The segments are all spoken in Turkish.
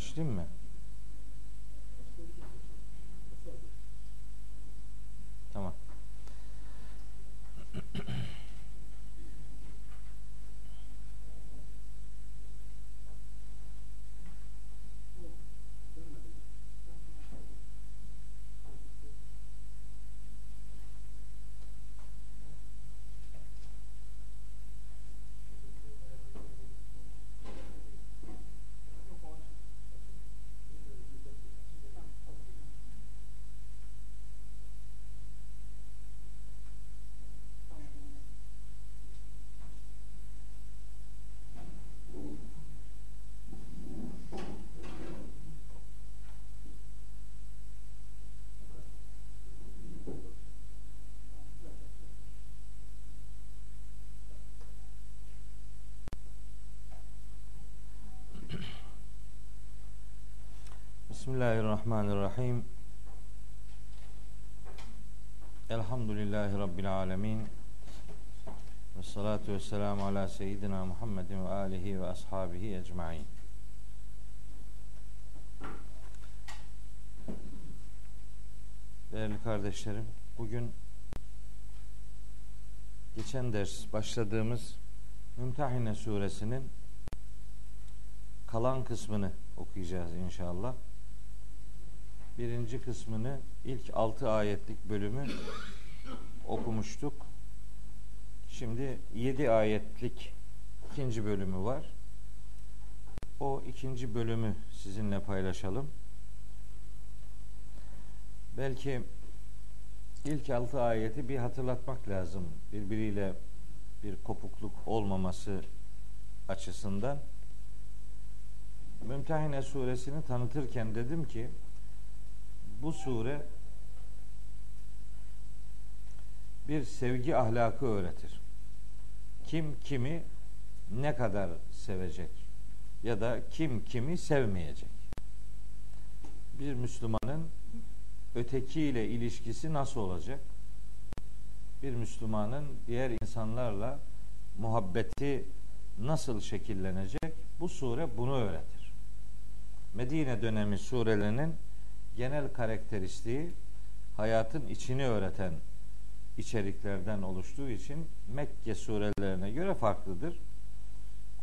Başlayayım mı? Bismillahirrahmanirrahim. Elhamdülillahi Rabbil alemin. Ve salatu ve selamu ala seyyidina Muhammedin ve alihi ve ashabihi ecmain. Değerli kardeşlerim, bugün geçen ders başladığımız Mümtehine suresinin kalan kısmını okuyacağız inşallah birinci kısmını ilk altı ayetlik bölümü okumuştuk. Şimdi yedi ayetlik ikinci bölümü var. O ikinci bölümü sizinle paylaşalım. Belki ilk altı ayeti bir hatırlatmak lazım. Birbiriyle bir kopukluk olmaması açısından. Mümtehine suresini tanıtırken dedim ki bu sure bir sevgi ahlakı öğretir. Kim kimi ne kadar sevecek ya da kim kimi sevmeyecek. Bir Müslümanın ötekiyle ilişkisi nasıl olacak? Bir Müslümanın diğer insanlarla muhabbeti nasıl şekillenecek? Bu sure bunu öğretir. Medine dönemi surelerinin genel karakteristiği hayatın içini öğreten içeriklerden oluştuğu için Mekke surelerine göre farklıdır.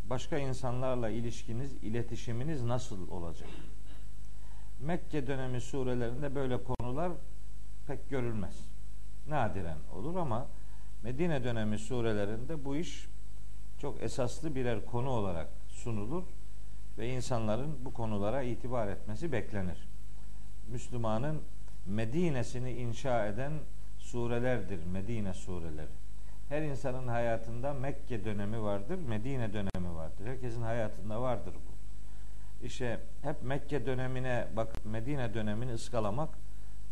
Başka insanlarla ilişkiniz, iletişiminiz nasıl olacak? Mekke dönemi surelerinde böyle konular pek görülmez. Nadiren olur ama Medine dönemi surelerinde bu iş çok esaslı birer konu olarak sunulur ve insanların bu konulara itibar etmesi beklenir. Müslümanın Medine'sini inşa eden surelerdir Medine sureleri. Her insanın hayatında Mekke dönemi vardır, Medine dönemi vardır. Herkesin hayatında vardır bu. İşte hep Mekke dönemine bakıp Medine dönemini ıskalamak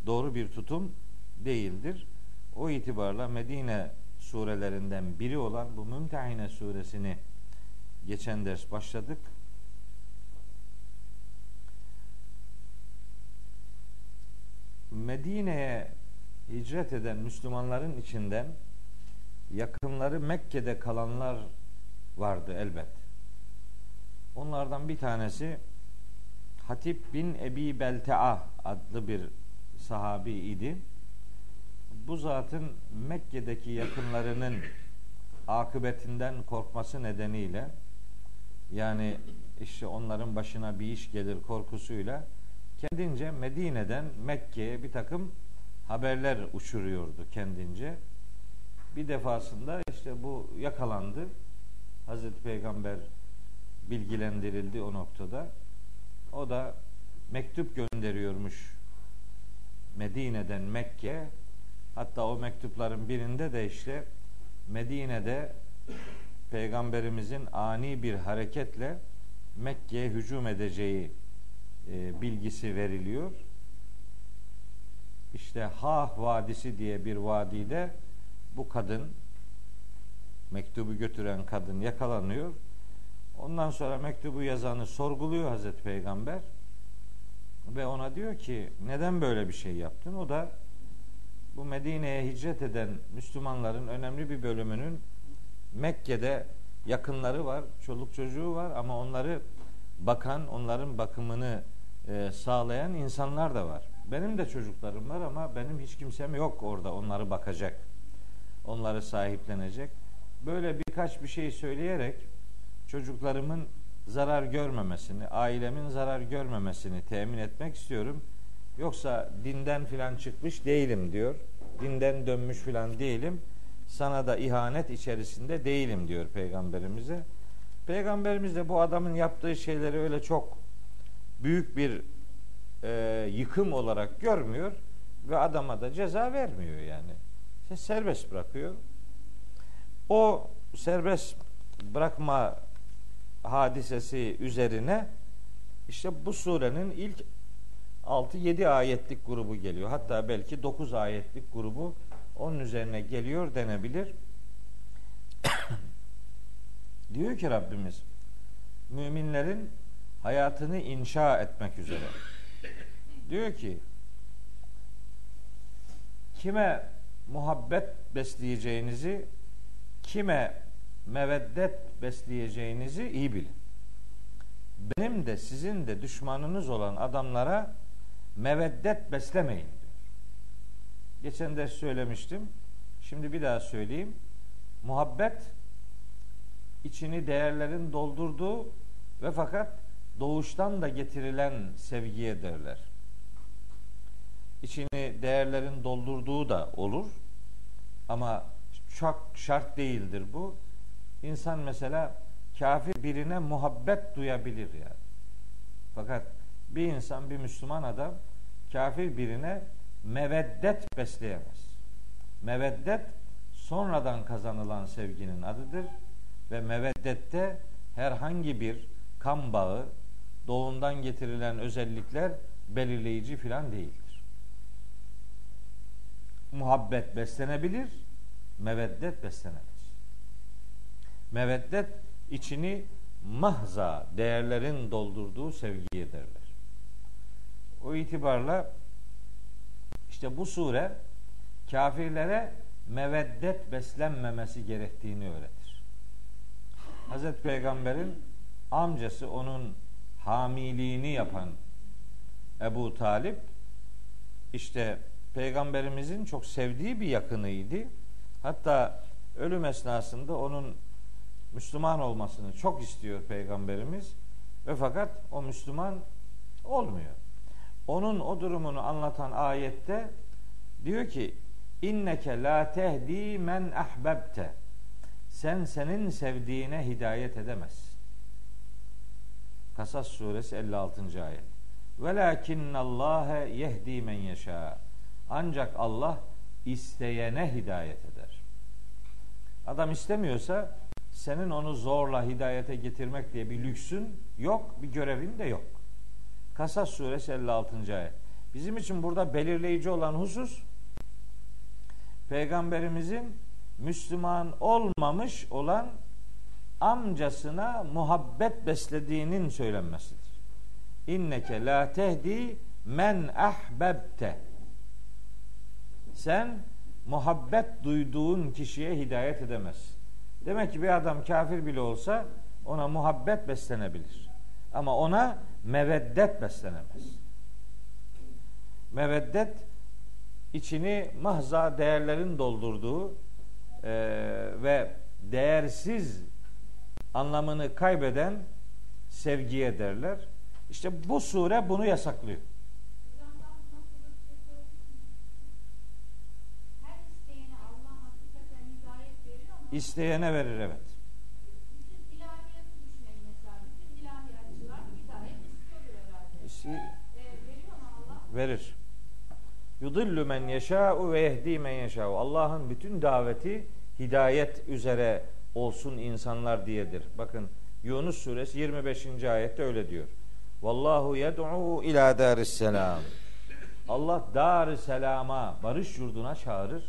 doğru bir tutum değildir. O itibarla Medine surelerinden biri olan bu Mümtehine suresini geçen ders başladık. Medine'ye hicret eden Müslümanların içinden yakınları Mekke'de kalanlar vardı elbet. Onlardan bir tanesi Hatip bin Ebi Beltea adlı bir sahabi idi. Bu zatın Mekke'deki yakınlarının akıbetinden korkması nedeniyle yani işte onların başına bir iş gelir korkusuyla kendince Medine'den Mekke'ye bir takım haberler uçuruyordu kendince. Bir defasında işte bu yakalandı. Hazreti Peygamber bilgilendirildi o noktada. O da mektup gönderiyormuş Medine'den Mekke. Hatta o mektupların birinde de işte Medine'de Peygamberimizin ani bir hareketle Mekke'ye hücum edeceği e, bilgisi veriliyor. İşte Ha Vadisi diye bir vadide bu kadın mektubu götüren kadın yakalanıyor. Ondan sonra mektubu yazanı sorguluyor Hazreti Peygamber ve ona diyor ki neden böyle bir şey yaptın? O da bu Medine'ye hicret eden Müslümanların önemli bir bölümünün Mekke'de yakınları var, çoluk çocuğu var ama onları bakan, onların bakımını e, sağlayan insanlar da var. Benim de çocuklarım var ama benim hiç kimsem yok orada onları bakacak. Onları sahiplenecek. Böyle birkaç bir şey söyleyerek çocuklarımın zarar görmemesini, ailemin zarar görmemesini temin etmek istiyorum. Yoksa dinden filan çıkmış değilim diyor. Dinden dönmüş filan değilim. Sana da ihanet içerisinde değilim diyor peygamberimize. Peygamberimiz de bu adamın yaptığı şeyleri öyle çok büyük bir e, yıkım olarak görmüyor ve adama da ceza vermiyor yani. İşte serbest bırakıyor. O serbest bırakma hadisesi üzerine işte bu surenin ilk 6-7 ayetlik grubu geliyor. Hatta belki 9 ayetlik grubu onun üzerine geliyor denebilir. Diyor ki Rabbimiz müminlerin hayatını inşa etmek üzere. Diyor ki kime muhabbet besleyeceğinizi, kime meveddet besleyeceğinizi iyi bilin. Benim de sizin de düşmanınız olan adamlara meveddet beslemeyin diyor. Geçen de söylemiştim. Şimdi bir daha söyleyeyim. Muhabbet içini değerlerin doldurduğu ve fakat doğuştan da getirilen sevgiye derler. İçini değerlerin doldurduğu da olur. Ama çok şart değildir bu. İnsan mesela kafir birine muhabbet duyabilir yani. Fakat bir insan, bir Müslüman adam kafir birine meveddet besleyemez. Meveddet sonradan kazanılan sevginin adıdır ve meveddette herhangi bir kan bağı, doğumdan getirilen özellikler belirleyici filan değildir. Muhabbet beslenebilir, meveddet beslenemez. Meveddet içini mahza değerlerin doldurduğu sevgiye derler. O itibarla işte bu sure kafirlere meveddet beslenmemesi gerektiğini öğretir. Hazreti Peygamber'in amcası onun hamiliğini yapan Ebu Talip işte peygamberimizin çok sevdiği bir yakınıydı. Hatta ölüm esnasında onun Müslüman olmasını çok istiyor peygamberimiz ve fakat o Müslüman olmuyor. Onun o durumunu anlatan ayette diyor ki inneke la tehdi men ahbebte sen senin sevdiğine hidayet edemezsin. Kasas suresi 56. ayet. Velakinnallâhe yehdi men yeşâ. Ancak Allah isteyene hidayet eder. Adam istemiyorsa senin onu zorla hidayete getirmek diye bir lüksün yok, bir görevin de yok. Kasas suresi 56. ayet. Bizim için burada belirleyici olan husus Peygamberimizin Müslüman olmamış olan amcasına muhabbet beslediğinin söylenmesidir. İnneke la tehdi men ahbebte. Sen muhabbet duyduğun kişiye hidayet edemezsin. Demek ki bir adam kafir bile olsa ona muhabbet beslenebilir. Ama ona meveddet beslenemez. Meveddet içini mahza değerlerin doldurduğu e, ve değersiz anlamını kaybeden sevgiye derler. İşte bu sure bunu yasaklıyor. İsteyene verir evet. Verir. Yudillu men yeşâ'u ve yehdi men yeşâ'u. Allah'ın bütün daveti hidayet üzere olsun insanlar diyedir. Bakın Yunus suresi 25. ayette öyle diyor. Vallahu yed'u ila daris selam. Allah dar selama, barış yurduna çağırır.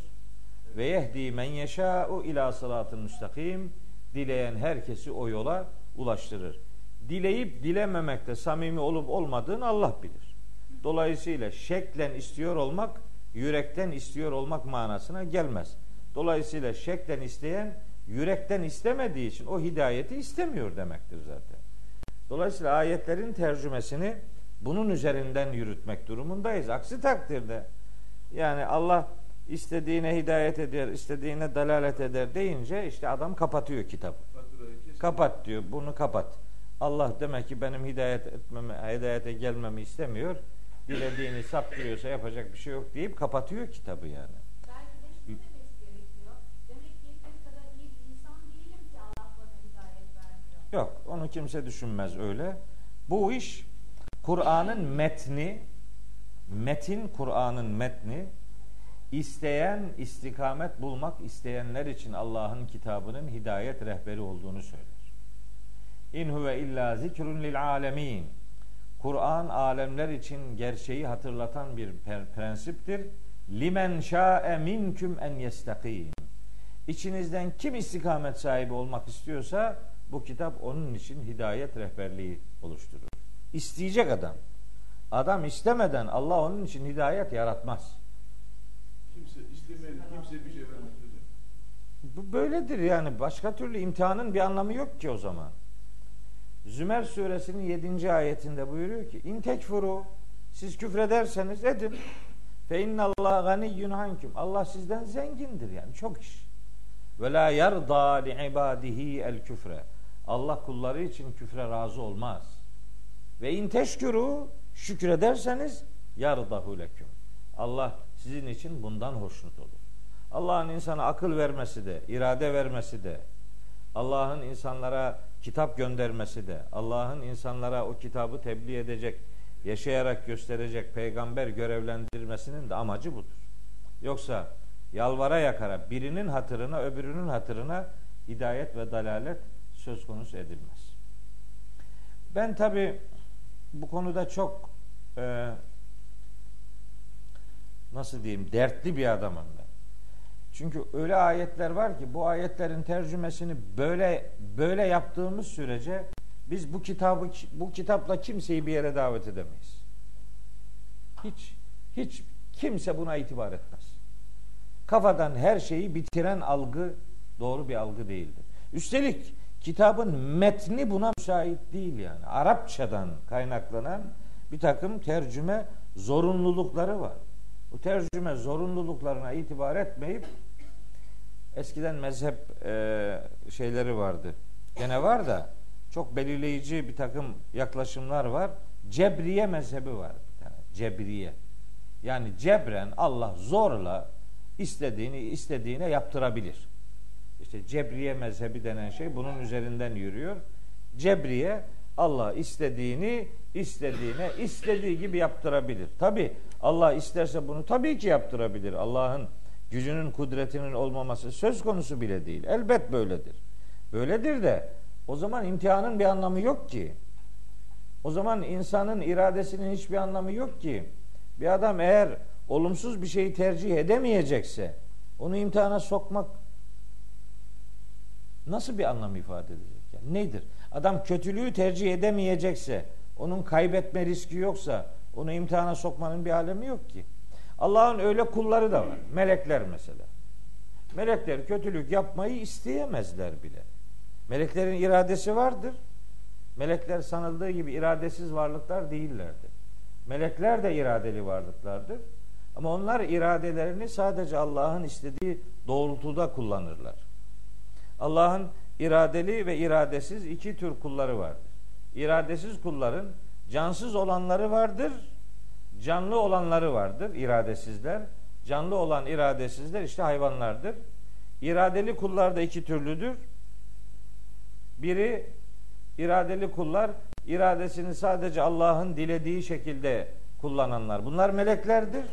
Ve yehdi men yeşâ'u ila sıratın müstakim. Dileyen herkesi o yola ulaştırır. Dileyip dilememekte samimi olup olmadığını Allah bilir. Dolayısıyla şeklen istiyor olmak, yürekten istiyor olmak manasına gelmez. Dolayısıyla şeklen isteyen yürekten istemediği için o hidayeti istemiyor demektir zaten. Dolayısıyla ayetlerin tercümesini bunun üzerinden yürütmek durumundayız. Aksi takdirde yani Allah istediğine hidayet eder, istediğine dalalet eder deyince işte adam kapatıyor kitabı. Kapat diyor. Bunu kapat. Allah demek ki benim hidayet etmeme, hidayete gelmemi istemiyor. Dilediğini saptırıyorsa yapacak bir şey yok deyip kapatıyor kitabı yani. Belki de şunu demesi gerekiyor. Demek ki yeteri kadar iyi bir insan değilim ki Allah bana hidayet vermiyor. Yok, onu kimse düşünmez öyle. Bu iş Kur'an'ın metni, metin Kur'an'ın metni isteyen istikamet bulmak isteyenler için Allah'ın kitabının hidayet rehberi olduğunu söyler. İn huve illa zikrun lil alemin. Kur'an alemler için gerçeği hatırlatan bir prensiptir. Limen şa'e minküm en yestakim. İçinizden kim istikamet sahibi olmak istiyorsa bu kitap onun için hidayet rehberliği oluşturur. İsteyecek adam. Adam istemeden Allah onun için hidayet yaratmaz. Kimse istemeyen kimse bir şey vermez. Bu böyledir yani. Başka türlü imtihanın bir anlamı yok ki o zaman. Zümer suresinin 7. ayetinde buyuruyor ki İn tekfuru siz küfrederseniz edin. Fe innallah ganiyyun hankum. Allah sizden zengindir yani çok iş. Ve la yarda li ibadihi el küfre. Allah kulları için küfre razı olmaz. Ve in teşkuru şükrederseniz yardahu leküm. Allah sizin için bundan hoşnut olur. Allah'ın insana akıl vermesi de, irade vermesi de, Allah'ın insanlara kitap göndermesi de, Allah'ın insanlara o kitabı tebliğ edecek, yaşayarak gösterecek peygamber görevlendirmesinin de amacı budur. Yoksa yalvara yakara birinin hatırına öbürünün hatırına hidayet ve dalalet söz konusu edilmez. Ben tabi bu konuda çok e, nasıl diyeyim dertli bir adamım ben. Çünkü öyle ayetler var ki bu ayetlerin tercümesini böyle böyle yaptığımız sürece biz bu kitabı bu kitapla kimseyi bir yere davet edemeyiz. Hiç hiç kimse buna itibar etmez. Kafadan her şeyi bitiren algı doğru bir algı değildir. Üstelik kitabın metni buna müsait değil yani. Arapçadan kaynaklanan bir takım tercüme zorunlulukları var. Bu tercüme zorunluluklarına itibar etmeyip eskiden mezhep e, şeyleri vardı. Gene var da çok belirleyici bir takım yaklaşımlar var. Cebriye mezhebi var bir tane. Cebriye. Yani cebren Allah zorla istediğini istediğine yaptırabilir. İşte Cebriye mezhebi denen şey bunun üzerinden yürüyor. Cebriye Allah istediğini istediğine istediği gibi yaptırabilir. Tabi Allah isterse bunu tabii ki yaptırabilir. Allah'ın gücünün kudretinin olmaması söz konusu bile değil. Elbet böyledir. Böyledir de o zaman imtihanın bir anlamı yok ki. O zaman insanın iradesinin hiçbir anlamı yok ki. Bir adam eğer olumsuz bir şeyi tercih edemeyecekse onu imtihana sokmak nasıl bir anlam ifade edecek? Yani nedir? Adam kötülüğü tercih edemeyecekse, onun kaybetme riski yoksa onu imtihana sokmanın bir alemi yok ki. Allah'ın öyle kulları da var. Melekler mesela. Melekler kötülük yapmayı isteyemezler bile. Meleklerin iradesi vardır. Melekler sanıldığı gibi iradesiz varlıklar değillerdir. Melekler de iradeli varlıklardır. Ama onlar iradelerini sadece Allah'ın istediği doğrultuda kullanırlar. Allah'ın iradeli ve iradesiz iki tür kulları vardır. İradesiz kulların cansız olanları vardır, canlı olanları vardır, iradesizler. Canlı olan iradesizler işte hayvanlardır. İradeli kullar da iki türlüdür. Biri iradeli kullar iradesini sadece Allah'ın dilediği şekilde kullananlar. Bunlar meleklerdir.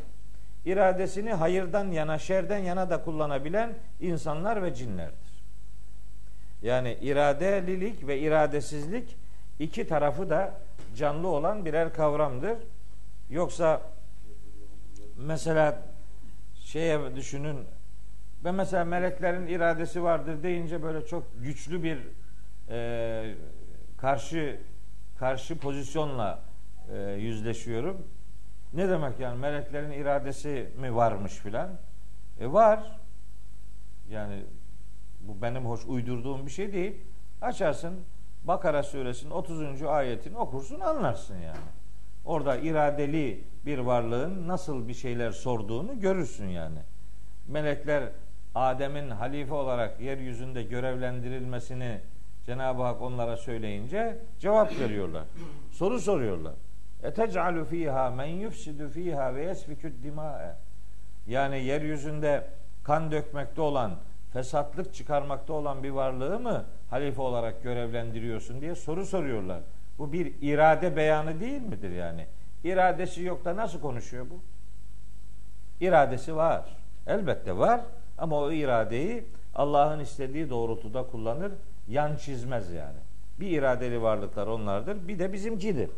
İradesini hayırdan yana, şerden yana da kullanabilen insanlar ve cinlerdir. Yani iradelilik ve iradesizlik iki tarafı da canlı olan birer kavramdır. Yoksa mesela şeye düşünün ve mesela meleklerin iradesi vardır deyince böyle çok güçlü bir e, karşı karşı pozisyonla e, yüzleşiyorum. Ne demek yani meleklerin iradesi mi varmış filan? E var. Yani bu benim hoş uydurduğum bir şey değil. Açarsın Bakara suresinin 30. ayetini okursun anlarsın yani. Orada iradeli bir varlığın nasıl bir şeyler sorduğunu görürsün yani. Melekler Adem'in halife olarak yeryüzünde görevlendirilmesini Cenab-ı Hak onlara söyleyince cevap veriyorlar. Soru soruyorlar. Etec'alu fiha men yufsidu fiha ve yesfikü dima'e. Yani yeryüzünde kan dökmekte olan, fesatlık çıkarmakta olan bir varlığı mı halife olarak görevlendiriyorsun diye soru soruyorlar. Bu bir irade beyanı değil midir yani? İradesi yok da nasıl konuşuyor bu? İradesi var. Elbette var ama o iradeyi Allah'ın istediği doğrultuda kullanır. Yan çizmez yani. Bir iradeli varlıklar onlardır. Bir de bizimkidir.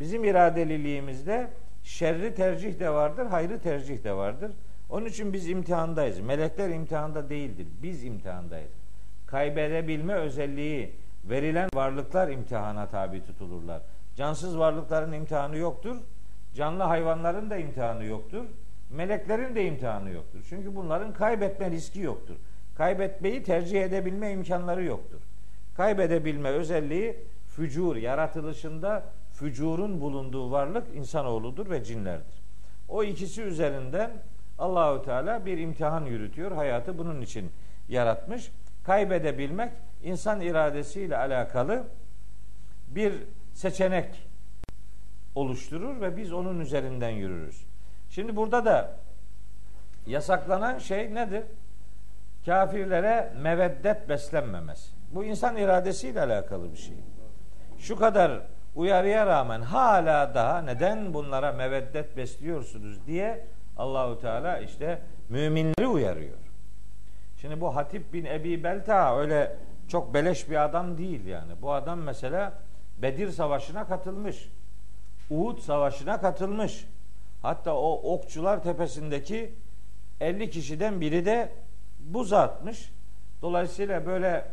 Bizim iradeliliğimizde şerri tercih de vardır, hayrı tercih de vardır. Onun için biz imtihandayız. Melekler imtihanda değildir. Biz imtihandayız. Kaybedebilme özelliği verilen varlıklar imtihana tabi tutulurlar. Cansız varlıkların imtihanı yoktur. Canlı hayvanların da imtihanı yoktur. Meleklerin de imtihanı yoktur. Çünkü bunların kaybetme riski yoktur. Kaybetmeyi tercih edebilme imkanları yoktur. Kaybedebilme özelliği fücur, yaratılışında fücurun bulunduğu varlık insanoğludur ve cinlerdir. O ikisi üzerinden Allahü Teala bir imtihan yürütüyor. Hayatı bunun için yaratmış. Kaybedebilmek insan iradesiyle alakalı bir seçenek oluşturur ve biz onun üzerinden yürürüz. Şimdi burada da yasaklanan şey nedir? Kafirlere meveddet beslenmemesi. Bu insan iradesiyle alakalı bir şey. Şu kadar uyarıya rağmen hala daha neden bunlara meveddet besliyorsunuz diye Allahu Teala işte müminleri uyarıyor. Şimdi bu Hatip bin Ebi Belta öyle çok beleş bir adam değil yani. Bu adam mesela Bedir Savaşı'na katılmış. Uhud Savaşı'na katılmış. Hatta o okçular tepesindeki 50 kişiden biri de buz atmış. Dolayısıyla böyle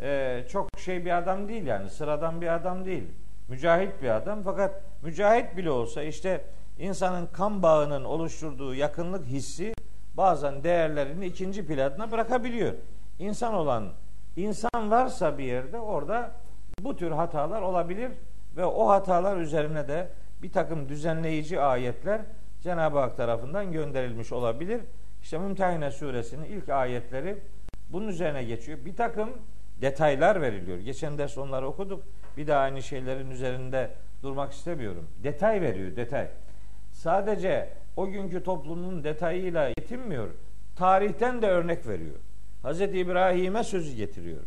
e, çok şey bir adam değil yani sıradan bir adam değil. Mücahit bir adam fakat mücahit bile olsa işte insanın kan bağının oluşturduğu yakınlık hissi bazen değerlerini ikinci planına bırakabiliyor. İnsan olan insan varsa bir yerde orada bu tür hatalar olabilir ve o hatalar üzerine de bir takım düzenleyici ayetler Cenab-ı Hak tarafından gönderilmiş olabilir. İşte Mümtehine suresinin ilk ayetleri bunun üzerine geçiyor. Bir takım detaylar veriliyor. Geçen ders onları okuduk. Bir daha aynı şeylerin üzerinde durmak istemiyorum. Detay veriyor, detay. Sadece o günkü toplumun detayıyla yetinmiyor. Tarihten de örnek veriyor. Hz. İbrahim'e sözü getiriyor.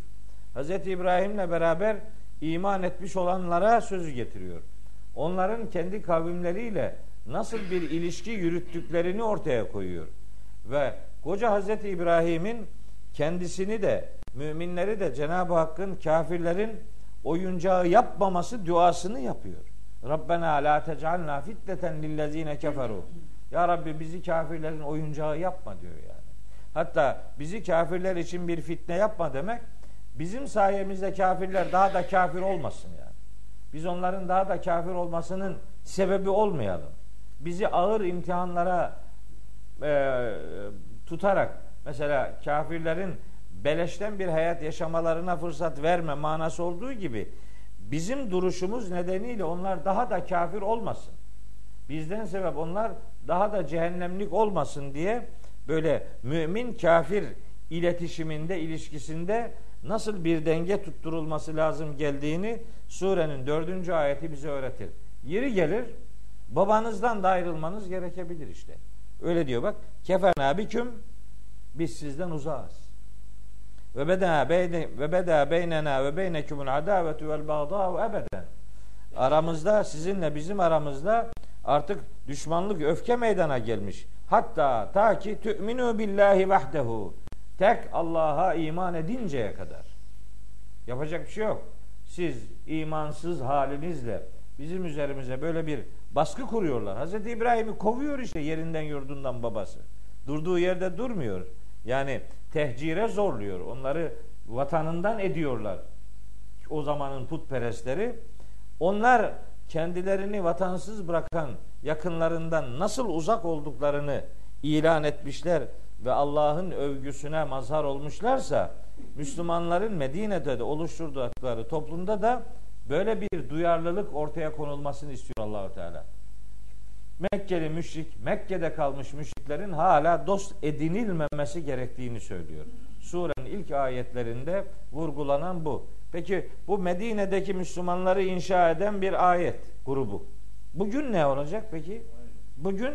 Hz. İbrahim'le beraber iman etmiş olanlara sözü getiriyor. Onların kendi kavimleriyle nasıl bir ilişki yürüttüklerini ortaya koyuyor. Ve koca Hz. İbrahim'in kendisini de müminleri de Cenab-ı Hakk'ın kafirlerin oyuncağı yapmaması duasını yapıyor. Rabbena la tec'alna fitneten lillezine keferu. Ya Rabbi bizi kafirlerin oyuncağı yapma diyor yani. Hatta bizi kafirler için bir fitne yapma demek bizim sayemizde kafirler daha da kafir olmasın yani. Biz onların daha da kafir olmasının sebebi olmayalım. Bizi ağır imtihanlara e, tutarak mesela kafirlerin beleşten bir hayat yaşamalarına fırsat verme manası olduğu gibi bizim duruşumuz nedeniyle onlar daha da kafir olmasın. Bizden sebep onlar daha da cehennemlik olmasın diye böyle mümin kafir iletişiminde, ilişkisinde nasıl bir denge tutturulması lazım geldiğini surenin dördüncü ayeti bize öğretir. Yeri gelir babanızdan da ayrılmanız gerekebilir işte. Öyle diyor bak. Keferna biküm biz sizden uzağız. Ve beda beyne ve beda beynena ve beynekumul adavetu vel bağdâ'u ebeden. Aramızda sizinle bizim aramızda artık düşmanlık öfke meydana gelmiş. Hatta ta ki tü'minu billahi vahdehu. Tek Allah'a iman edinceye kadar. Yapacak bir şey yok. Siz imansız halinizle bizim üzerimize böyle bir baskı kuruyorlar. Hazreti İbrahim'i kovuyor işte yerinden yurdundan babası. Durduğu yerde durmuyor. Yani tehcire zorluyor. Onları vatanından ediyorlar. O zamanın putperestleri. Onlar kendilerini vatansız bırakan yakınlarından nasıl uzak olduklarını ilan etmişler ve Allah'ın övgüsüne mazhar olmuşlarsa Müslümanların Medine'de de oluşturdukları toplumda da böyle bir duyarlılık ortaya konulmasını istiyor Allahu Teala. Mekkeli müşrik, Mekke'de kalmış müşriklerin hala dost edinilmemesi gerektiğini söylüyor. Surenin ilk ayetlerinde vurgulanan bu. Peki bu Medine'deki Müslümanları inşa eden bir ayet grubu. Bugün ne olacak peki? Bugün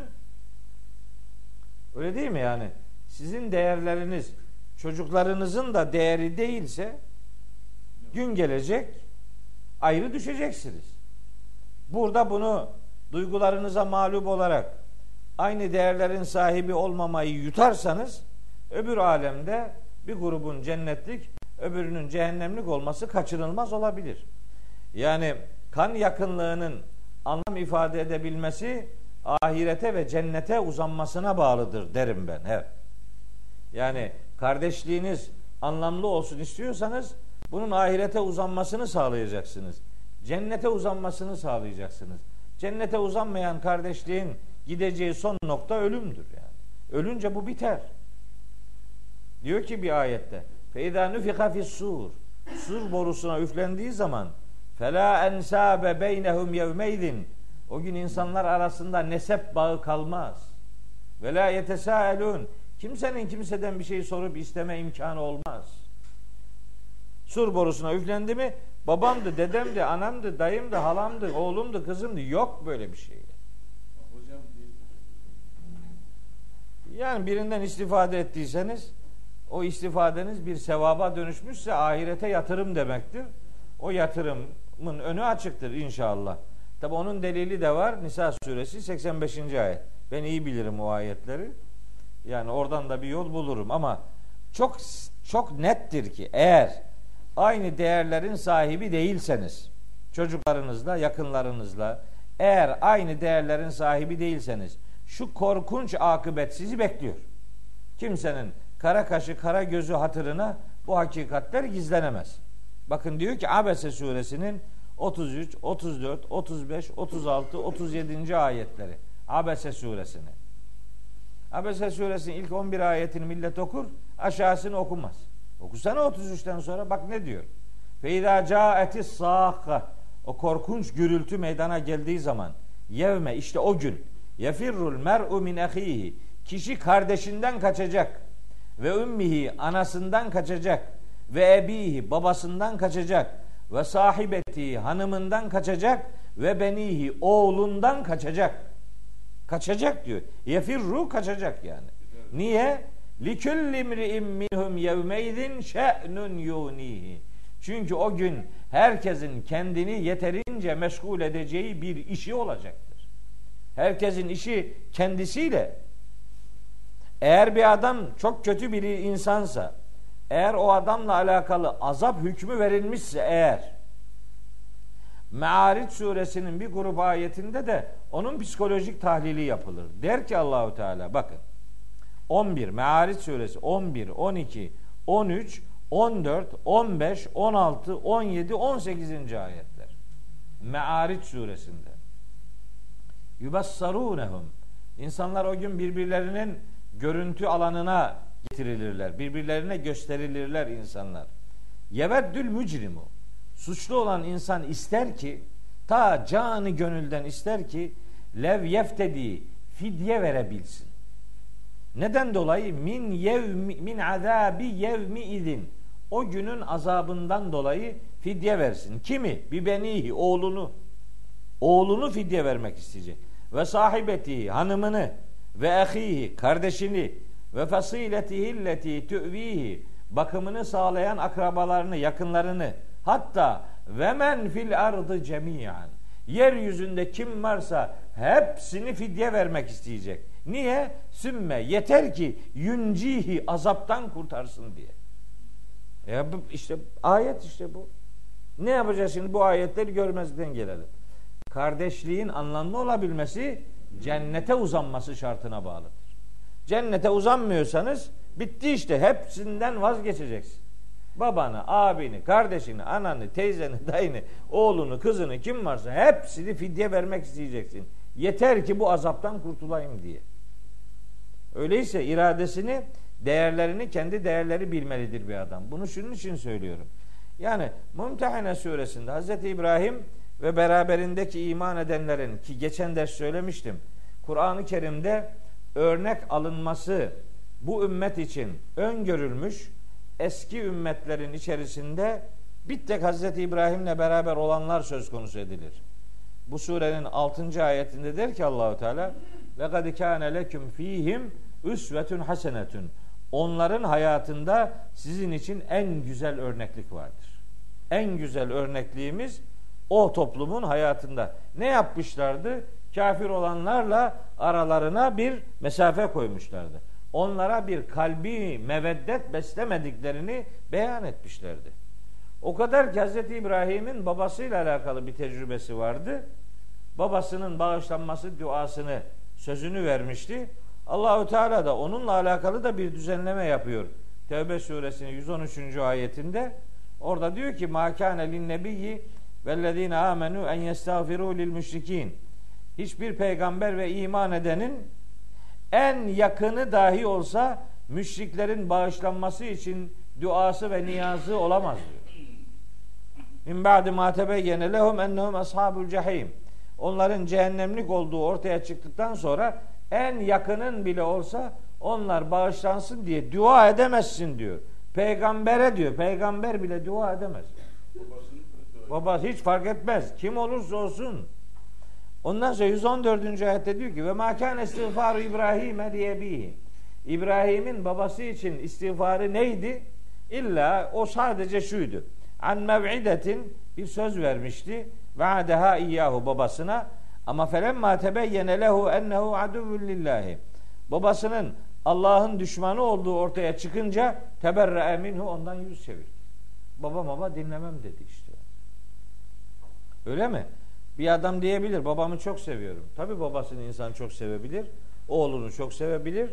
öyle değil mi yani? Sizin değerleriniz çocuklarınızın da değeri değilse gün gelecek ayrı düşeceksiniz. Burada bunu duygularınıza mağlup olarak aynı değerlerin sahibi olmamayı yutarsanız öbür alemde bir grubun cennetlik öbürünün cehennemlik olması kaçınılmaz olabilir. Yani kan yakınlığının anlam ifade edebilmesi ahirete ve cennete uzanmasına bağlıdır derim ben hep. Yani kardeşliğiniz anlamlı olsun istiyorsanız bunun ahirete uzanmasını sağlayacaksınız. Cennete uzanmasını sağlayacaksınız. Cennete uzanmayan kardeşliğin gideceği son nokta ölümdür yani. Ölünce bu biter. Diyor ki bir ayette Feyda nufika fis sur. Sur borusuna üflendiği zaman fela ensabe beynehum yevmeydin. O gün insanlar arasında nesep bağı kalmaz. Ve la yetesaelun. Kimsenin kimseden bir şey sorup isteme imkanı olmaz. Sur borusuna üflendi mi babamdı, dedemdi, anamdı, dayımdı, halamdı, oğlumdu, kızımdı. Yok böyle bir şey. Yani birinden istifade ettiyseniz o istifadeniz bir sevaba dönüşmüşse ahirete yatırım demektir. O yatırımın önü açıktır inşallah. Tabi onun delili de var. Nisa suresi 85. ayet. Ben iyi bilirim o ayetleri. Yani oradan da bir yol bulurum ama çok çok nettir ki eğer aynı değerlerin sahibi değilseniz çocuklarınızla, yakınlarınızla eğer aynı değerlerin sahibi değilseniz şu korkunç akıbet sizi bekliyor. Kimsenin kara kaşı, kara gözü hatırına bu hakikatler gizlenemez. Bakın diyor ki Abese suresinin 33, 34, 35, 36, 37. ayetleri. Abese suresini. Abese suresinin ilk 11 ayetini millet okur, aşağısını okumaz. Okusana 33'ten sonra bak ne diyor. Feyda caetis sâkka o korkunç gürültü meydana geldiği zaman yevme işte o gün yefirrul mer'u min ahihi kişi kardeşinden kaçacak ve ümmihi anasından kaçacak ve ebihi babasından kaçacak ve sahibeti hanımından kaçacak ve benihi oğlundan kaçacak. Kaçacak diyor. Yefirru kaçacak yani. Niye? Likülli imri'in minhum yevmeydin şe'nun yunihi. Çünkü o gün herkesin kendini yeterince meşgul edeceği bir işi olacaktır. Herkesin işi kendisiyle. Eğer bir adam çok kötü bir insansa, eğer o adamla alakalı azap hükmü verilmişse eğer, Me'arit suresinin bir grup ayetinde de onun psikolojik tahlili yapılır. Der ki Allahu Teala bakın. 11 Me'arit suresi 11, 12, 13, 14, 15, 16, 17, 18. ayetler. Me'arit suresinde. Yubassarunehum. İnsanlar o gün birbirlerinin görüntü alanına getirilirler. Birbirlerine gösterilirler insanlar. Yeveddül mücrimu. Suçlu olan insan ister ki ta canı gönülden ister ki lev yeftedi fidye verebilsin. Neden dolayı min yevmi min azabi yevmi idin o günün azabından dolayı fidye versin. Kimi? Bir benihi oğlunu. Oğlunu fidye vermek isteyecek. Ve sahibeti hanımını ve ahihi kardeşini ve fasiletihi illeti tüvihi bakımını sağlayan akrabalarını, yakınlarını hatta ve men fil ardı cemiyan yeryüzünde kim varsa hepsini fidye vermek isteyecek. Niye? Sümme yeter ki yüncihi azaptan kurtarsın diye. Ya işte ayet işte bu. Ne yapacağız şimdi bu ayetleri görmezden gelelim. Kardeşliğin anlamlı olabilmesi cennete uzanması şartına bağlıdır. Cennete uzanmıyorsanız bitti işte hepsinden vazgeçeceksin. Babanı, abini, kardeşini, ananı, teyzeni, dayını, oğlunu, kızını kim varsa hepsini fidye vermek isteyeceksin. Yeter ki bu azaptan kurtulayım diye. Öyleyse iradesini, değerlerini kendi değerleri bilmelidir bir adam. Bunu şunun için söylüyorum. Yani Mümtehine suresinde Hz. İbrahim ve beraberindeki iman edenlerin ki geçen ders söylemiştim. Kur'an-ı Kerim'de örnek alınması bu ümmet için öngörülmüş eski ümmetlerin içerisinde bir tek Hz. İbrahim'le beraber olanlar söz konusu edilir. Bu surenin 6. ayetinde der ki Allahu Teala ve kad kana leküm fihim üsvetun hasenetun. Onların hayatında sizin için en güzel örneklik vardır. En güzel örnekliğimiz o toplumun hayatında. Ne yapmışlardı? Kafir olanlarla aralarına bir mesafe koymuşlardı. Onlara bir kalbi meveddet beslemediklerini beyan etmişlerdi. O kadar ki Hz. İbrahim'in babasıyla alakalı bir tecrübesi vardı. Babasının bağışlanması duasını, sözünü vermişti. Allahu Teala da onunla alakalı da bir düzenleme yapıyor. Tevbe suresinin 113. ayetinde orada diyor ki ma kana lin nebiyyi vellezine amenu en yestağfiru lil müşrikin. Hiçbir peygamber ve iman edenin en yakını dahi olsa müşriklerin bağışlanması için duası ve niyazı olamaz diyor. Min ba'di ma tebeyyene lehum ennehum ashabul cehim. Onların cehennemlik olduğu ortaya çıktıktan sonra en yakının bile olsa onlar bağışlansın diye dua edemezsin diyor. Peygambere diyor. Peygamber bile dua edemez. Babası hiç fark etmez. Kim olursa olsun. Ondan sonra 114. ayette diyor ki ve makan istiğfaru İbrahim diye İbrahim'in babası için istiğfarı neydi? İlla o sadece şuydu. An mev'idetin bir söz vermişti. Va'deha iyyahu babasına ama felemma tebeyyene lehu ennehu aduvvun lillahi. Babasının Allah'ın düşmanı olduğu ortaya çıkınca teberre minhu ondan yüz çevirdi. Baba baba dinlemem dedi işte. Öyle mi? Bir adam diyebilir babamı çok seviyorum. Tabi babasını insan çok sevebilir. Oğlunu çok sevebilir.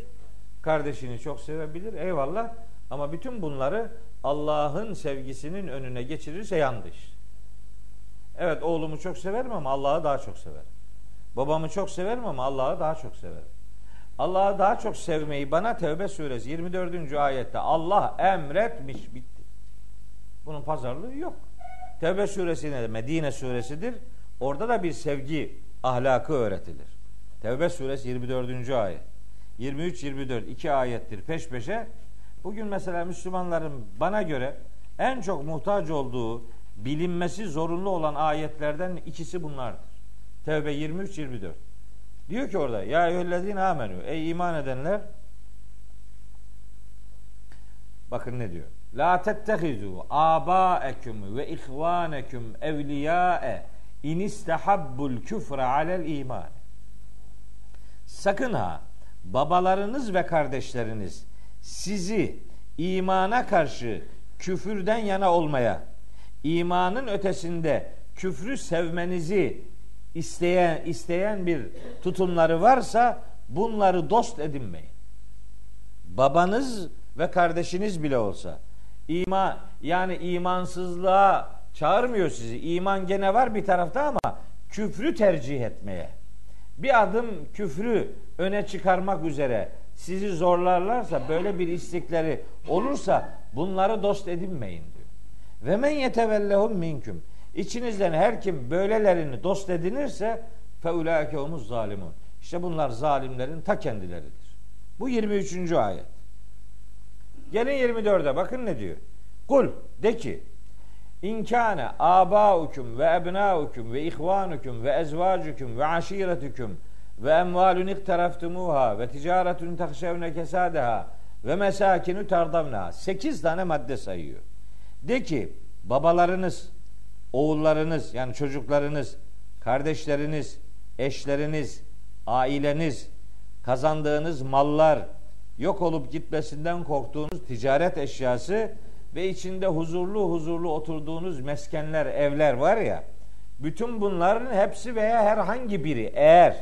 Kardeşini çok sevebilir. Eyvallah. Ama bütün bunları Allah'ın sevgisinin önüne geçirirse yanlış. Evet oğlumu çok severim ama Allah'ı daha çok severim. Babamı çok severim ama Allah'ı daha çok severim. Allah'ı daha çok sevmeyi bana Tevbe suresi 24. ayette Allah emretmiş bitti. Bunun pazarlığı yok. Tevbe suresine de Medine suresidir. Orada da bir sevgi ahlakı öğretilir. Tevbe suresi 24. ayet. 23-24 iki ayettir peş peşe. Bugün mesela Müslümanların bana göre en çok muhtaç olduğu bilinmesi zorunlu olan ayetlerden ikisi bunlardır. Tevbe 23-24. Diyor ki orada ya eyyühellezine amenü ey iman edenler bakın ne diyor. La tettehizu abaeküm ve ihvaneküm evliyâe in istehabbul küfre alel iman. Sakın ha babalarınız ve kardeşleriniz sizi imana karşı küfürden yana olmaya, imanın ötesinde küfrü sevmenizi isteyen isteyen bir tutumları varsa bunları dost edinmeyin. Babanız ve kardeşiniz bile olsa iman yani imansızlığa çağırmıyor sizi. İman gene var bir tarafta ama küfrü tercih etmeye. Bir adım küfrü öne çıkarmak üzere sizi zorlarlarsa böyle bir istekleri olursa bunları dost edinmeyin diyor. Ve men yetevellehum minküm. İçinizden her kim böylelerini dost edinirse fe ulaike zalimun. İşte bunlar zalimlerin ta kendileridir. Bu 23. ayet. Gelin 24'e bakın ne diyor. Kul de ki İnkâne âbâukum ve ebnâukum ve ihvânukum ve ezvâcukum ve aşîretukum ve emvalun ikteraftumuha ve ticaretun tahşevne kesâdeha ve mesâkinu tardavna. Sekiz tane madde sayıyor. De ki babalarınız, oğullarınız yani çocuklarınız, kardeşleriniz, eşleriniz, aileniz, kazandığınız mallar, yok olup gitmesinden korktuğunuz ticaret eşyası ve içinde huzurlu huzurlu oturduğunuz meskenler, evler var ya, bütün bunların hepsi veya herhangi biri eğer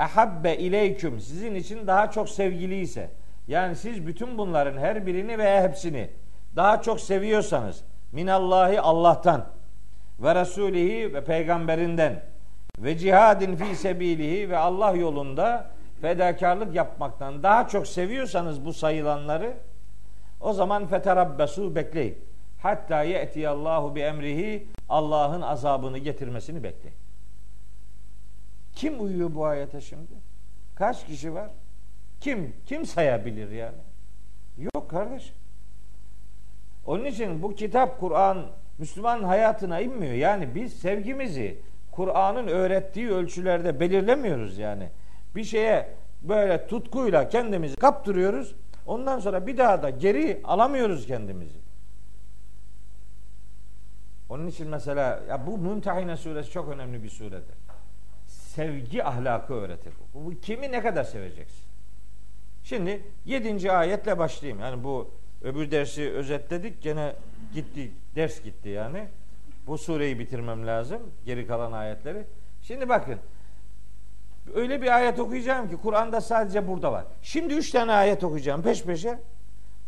ehabbe ileyküm sizin için daha çok sevgili ise yani siz bütün bunların her birini veya hepsini daha çok seviyorsanız minallahi Allah'tan ve Resulihi ve peygamberinden ve cihadin fi sebilihi ve Allah yolunda fedakarlık yapmaktan daha çok seviyorsanız bu sayılanları o zaman feterabbesu bekleyin. Hatta ye'ti Allahu bi emrihi Allah'ın azabını getirmesini bekleyin. Kim uyuyor bu ayete şimdi? Kaç kişi var? Kim kim sayabilir yani? Yok kardeş. Onun için bu kitap Kur'an Müslüman hayatına inmiyor. Yani biz sevgimizi Kur'an'ın öğrettiği ölçülerde belirlemiyoruz yani. Bir şeye böyle tutkuyla kendimizi kaptırıyoruz. Ondan sonra bir daha da geri alamıyoruz kendimizi. Onun için mesela ya bu Mümtehine suresi çok önemli bir suredir. Sevgi ahlakı öğretir. Bu, kimi ne kadar seveceksin? Şimdi yedinci ayetle başlayayım. Yani bu öbür dersi özetledik. Gene gitti, ders gitti yani. Bu sureyi bitirmem lazım. Geri kalan ayetleri. Şimdi bakın. Öyle bir ayet okuyacağım ki Kur'an'da sadece burada var. Şimdi üç tane ayet okuyacağım peş peşe.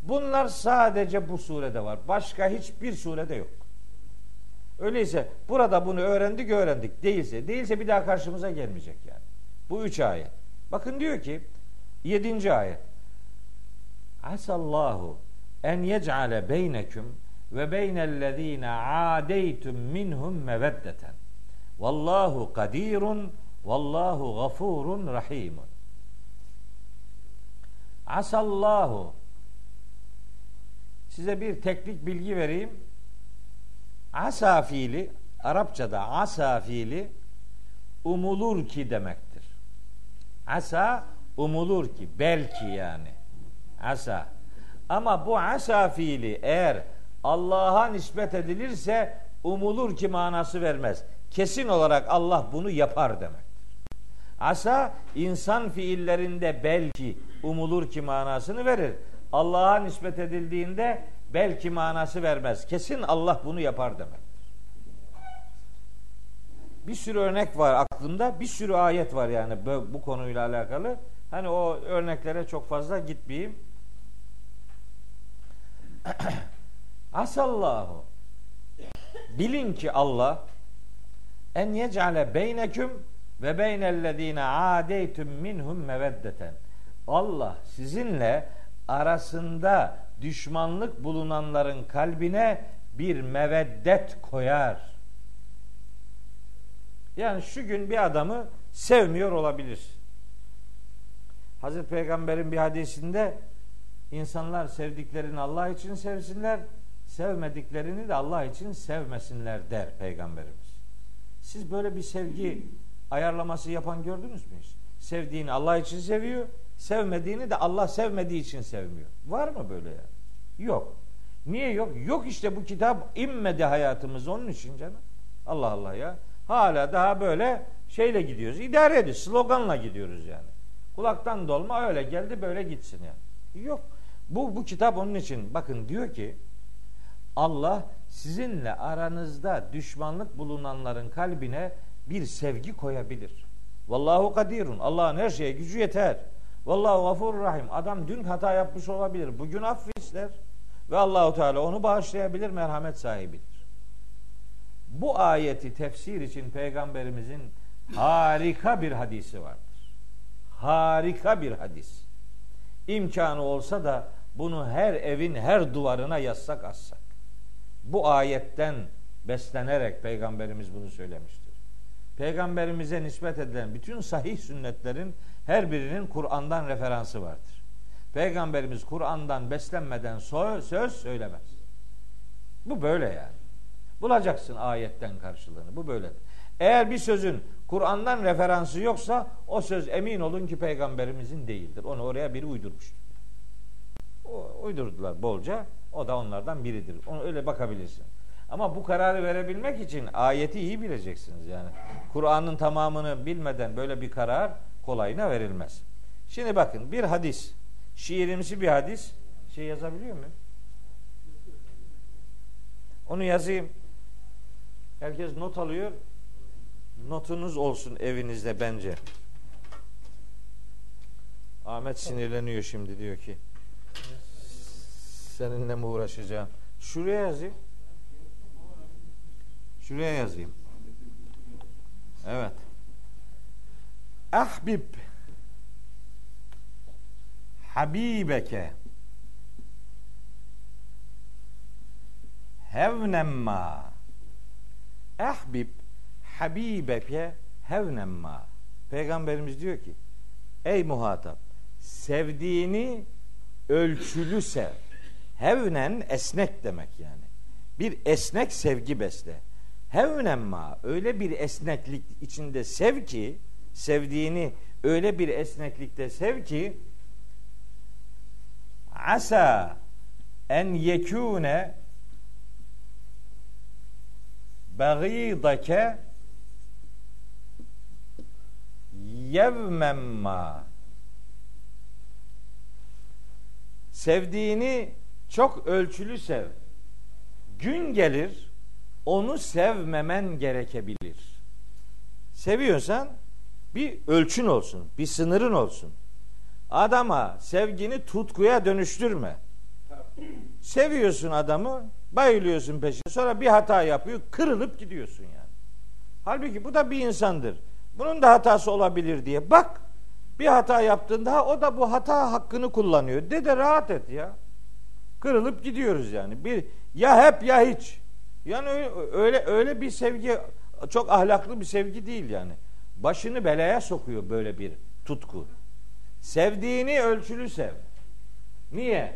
Bunlar sadece bu surede var. Başka hiçbir surede yok. Öyleyse burada bunu öğrendik öğrendik. Değilse değilse bir daha karşımıza gelmeyecek yani. Bu üç ayet. Bakın diyor ki yedinci ayet. Asallahu en yec'ale beyneküm ve beynellezine adeytum minhum meveddeten. Vallahu kadirun vallahu gafurun rahimun. Asallahu Size bir teknik bilgi vereyim. Asa fiili Arapçada asa fiili umulur ki demektir. Asa umulur ki belki yani. Asa. Ama bu asa fiili eğer Allah'a nispet edilirse umulur ki manası vermez. Kesin olarak Allah bunu yapar demektir. Asa insan fiillerinde belki umulur ki manasını verir. Allah'a nispet edildiğinde belki manası vermez. Kesin Allah bunu yapar demektir. Bir sürü örnek var aklımda. Bir sürü ayet var yani bu, konuyla alakalı. Hani o örneklere çok fazla gitmeyeyim. Asallahu Bilin ki Allah en yec'ale beyneküm ve beynellezine adeytum minhum meveddeten. Allah sizinle arasında düşmanlık bulunanların kalbine bir meveddet koyar. Yani şu gün bir adamı sevmiyor olabilir. Hazreti Peygamber'in bir hadisinde insanlar sevdiklerini Allah için sevsinler, sevmediklerini de Allah için sevmesinler der Peygamberimiz. Siz böyle bir sevgi ayarlaması yapan gördünüz mü hiç? Sevdiğini Allah için seviyor, sevmediğini de Allah sevmediği için sevmiyor. Var mı böyle ya? Yok. Niye yok? Yok işte bu kitap immedi hayatımız onun için canım. Allah Allah ya. Hala daha böyle şeyle gidiyoruz. İdare ediyoruz. Sloganla gidiyoruz yani. Kulaktan dolma öyle geldi böyle gitsin yani. Yok. Bu, bu kitap onun için. Bakın diyor ki Allah sizinle aranızda düşmanlık bulunanların kalbine bir sevgi koyabilir. Vallahu kadirun. Allah'ın her şeye gücü yeter. Vallahu gafur rahim. Adam dün hata yapmış olabilir. Bugün affı. Ve Allahu Teala onu bağışlayabilir, merhamet sahibidir. Bu ayeti tefsir için peygamberimizin harika bir hadisi vardır. Harika bir hadis. İmkanı olsa da bunu her evin her duvarına yazsak assak. Bu ayetten beslenerek peygamberimiz bunu söylemiştir. Peygamberimize nispet edilen bütün sahih sünnetlerin her birinin Kur'an'dan referansı vardır. Peygamberimiz Kur'an'dan beslenmeden söz söylemez. Bu böyle yani. Bulacaksın ayetten karşılığını. Bu böyle. Eğer bir sözün Kur'an'dan referansı yoksa o söz emin olun ki peygamberimizin değildir. Onu oraya biri uydurmuştur. Uydurdular bolca. O da onlardan biridir. Onu öyle bakabilirsin. Ama bu kararı verebilmek için ayeti iyi bileceksiniz yani. Kur'an'ın tamamını bilmeden böyle bir karar kolayına verilmez. Şimdi bakın bir hadis, şiirimsi bir hadis şey yazabiliyor muyum? Onu yazayım. Herkes not alıyor. Notunuz olsun evinizde bence. Ahmet sinirleniyor şimdi diyor ki. Seninle mi uğraşacağım? Şuraya yazayım. Şuraya yazayım. Evet. Ahbib habibeke hevnemma ehbib habibeke hevnemma Peygamberimiz diyor ki ey muhatap sevdiğini ölçülü sev. Hevnen esnek demek yani. Bir esnek sevgi besle. Hevnemma öyle bir esneklik içinde sev ki sevdiğini öyle bir esneklikte sev ki asa en yekune bagidake yevmemma sevdiğini çok ölçülü sev. Gün gelir onu sevmemen gerekebilir. Seviyorsan bir ölçün olsun, bir sınırın olsun. Adama sevgini tutkuya dönüştürme. Seviyorsun adamı, bayılıyorsun peşine. Sonra bir hata yapıyor, kırılıp gidiyorsun yani. Halbuki bu da bir insandır. Bunun da hatası olabilir diye. Bak bir hata yaptığında o da bu hata hakkını kullanıyor. De de rahat et ya. Kırılıp gidiyoruz yani. Bir ya hep ya hiç. Yani öyle öyle bir sevgi çok ahlaklı bir sevgi değil yani. Başını belaya sokuyor böyle bir tutku. Sevdiğini ölçülü sev. Niye?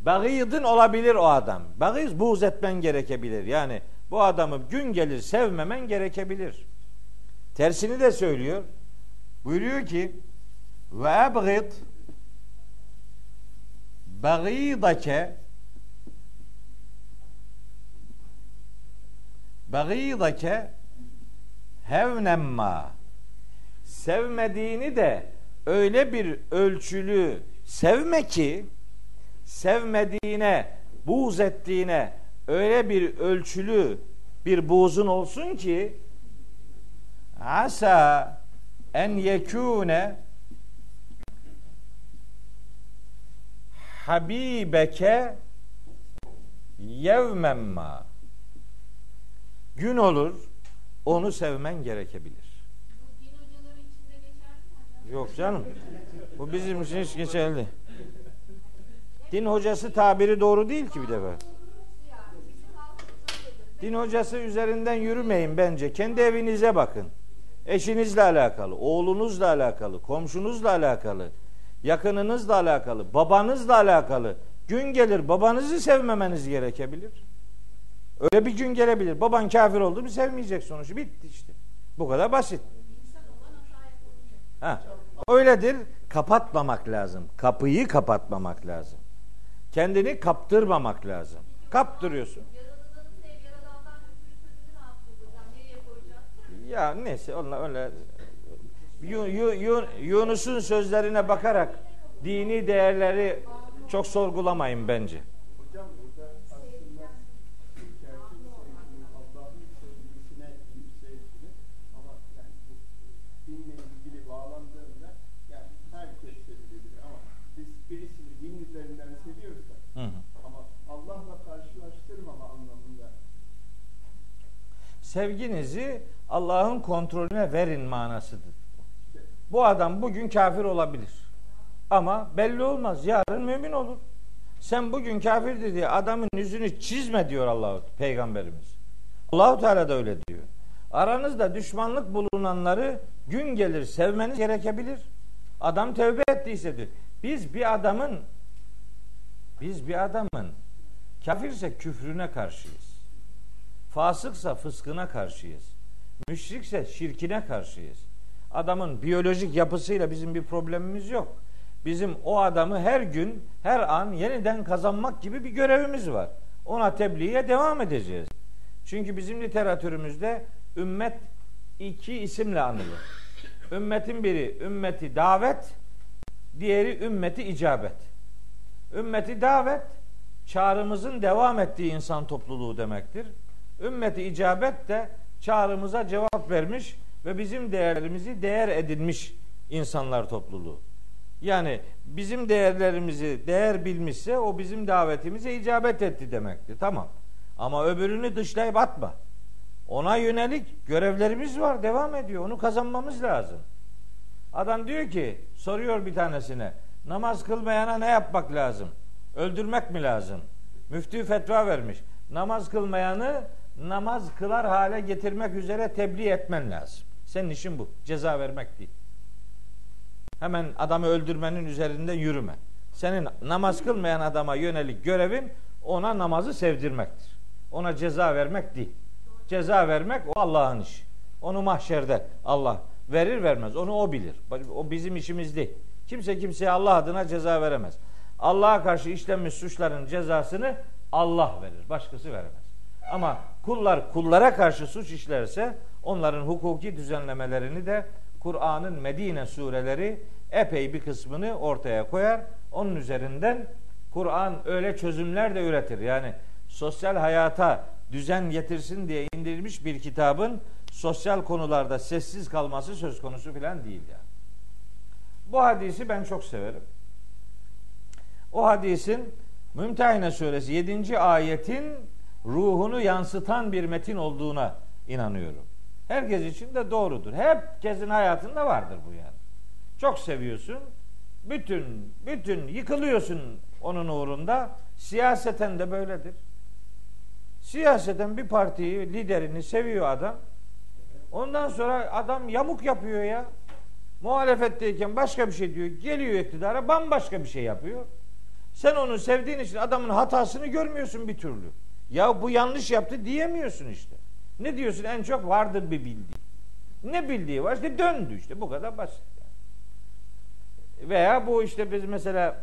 Bagidin olabilir o adam. Bagiz buğz etmen gerekebilir. Yani bu adamı gün gelir sevmemen gerekebilir. Tersini de söylüyor. Buyuruyor ki ve ebgid bagidake bagidake hevnemma sevmediğini de öyle bir ölçülü sevme ki sevmediğine buğz ettiğine öyle bir ölçülü bir buğzun olsun ki asa en yekune habibeke yevmemma gün olur onu sevmen gerekebilir. Yok canım. Bu bizim için hiç geçerli. Din hocası tabiri doğru değil ki bir defa. Din hocası üzerinden yürümeyin bence. Kendi evinize bakın. Eşinizle alakalı, oğlunuzla alakalı, komşunuzla alakalı, yakınınızla alakalı, babanızla alakalı. Gün gelir babanızı sevmemeniz gerekebilir. Öyle bir gün gelebilir. Baban kafir oldu mu sevmeyecek sonuçta. Bitti işte. Bu kadar basit. Ha. Öyledir. Kapatmamak lazım. Kapıyı kapatmamak lazım. Kendini kaptırmamak lazım. Kaptırıyorsun. Ya neyse onlar öyle Yunus'un sözlerine bakarak dini değerleri çok sorgulamayın bence. Sevginizi Allah'ın kontrolüne verin manasıdır. Bu adam bugün kafir olabilir. Ama belli olmaz. Yarın mümin olur. Sen bugün kafirdir diye adamın yüzünü çizme diyor Allah peygamberimiz. Allahu Teala da öyle diyor. Aranızda düşmanlık bulunanları gün gelir sevmeniz gerekebilir. Adam tövbe ettiyse diyor. Biz bir adamın biz bir adamın kafirse küfrüne karşıyız. Fasıksa fıskına karşıyız. Müşrikse şirkine karşıyız. Adamın biyolojik yapısıyla bizim bir problemimiz yok. Bizim o adamı her gün, her an yeniden kazanmak gibi bir görevimiz var. Ona tebliğe devam edeceğiz. Çünkü bizim literatürümüzde ümmet iki isimle anılır. Ümmetin biri ümmeti davet, diğeri ümmeti icabet. Ümmeti davet çağrımızın devam ettiği insan topluluğu demektir. Ümmeti icabet de çağrımıza cevap vermiş ve bizim değerlerimizi değer edinmiş insanlar topluluğu. Yani bizim değerlerimizi değer bilmişse o bizim davetimize icabet etti demektir. Tamam. Ama öbürünü dışlayıp atma. Ona yönelik görevlerimiz var, devam ediyor. Onu kazanmamız lazım. Adam diyor ki, soruyor bir tanesine, Namaz kılmayana ne yapmak lazım? Öldürmek mi lazım? Müftü fetva vermiş. Namaz kılmayanı namaz kılar hale getirmek üzere tebliğ etmen lazım. Senin işin bu. Ceza vermek değil. Hemen adamı öldürmenin üzerinde yürüme. Senin namaz kılmayan adama yönelik görevin ona namazı sevdirmektir. Ona ceza vermek değil. Ceza vermek o Allah'ın işi. Onu mahşerde Allah verir vermez. Onu o bilir. O bizim işimiz değil. Kimse kimseye Allah adına ceza veremez. Allah'a karşı işlenmiş suçların cezasını Allah verir. Başkası veremez. Ama kullar kullara karşı suç işlerse onların hukuki düzenlemelerini de Kur'an'ın Medine sureleri epey bir kısmını ortaya koyar. Onun üzerinden Kur'an öyle çözümler de üretir. Yani sosyal hayata düzen getirsin diye indirilmiş bir kitabın sosyal konularda sessiz kalması söz konusu filan değil yani. Bu hadisi ben çok severim. O hadisin Mümtehine suresi 7. ayetin ruhunu yansıtan bir metin olduğuna inanıyorum. Herkes için de doğrudur. Herkesin hayatında vardır bu yani. Çok seviyorsun. Bütün bütün yıkılıyorsun onun uğrunda. Siyaseten de böyledir. Siyaseten bir partiyi, liderini seviyor adam. Ondan sonra adam yamuk yapıyor ya. Muhalefetteyken başka bir şey diyor. Geliyor iktidara bambaşka bir şey yapıyor. Sen onu sevdiğin için adamın hatasını görmüyorsun bir türlü. Ya bu yanlış yaptı diyemiyorsun işte. Ne diyorsun en çok vardır bir bildiği. Ne bildiği var işte döndü işte bu kadar basit. Veya bu işte biz mesela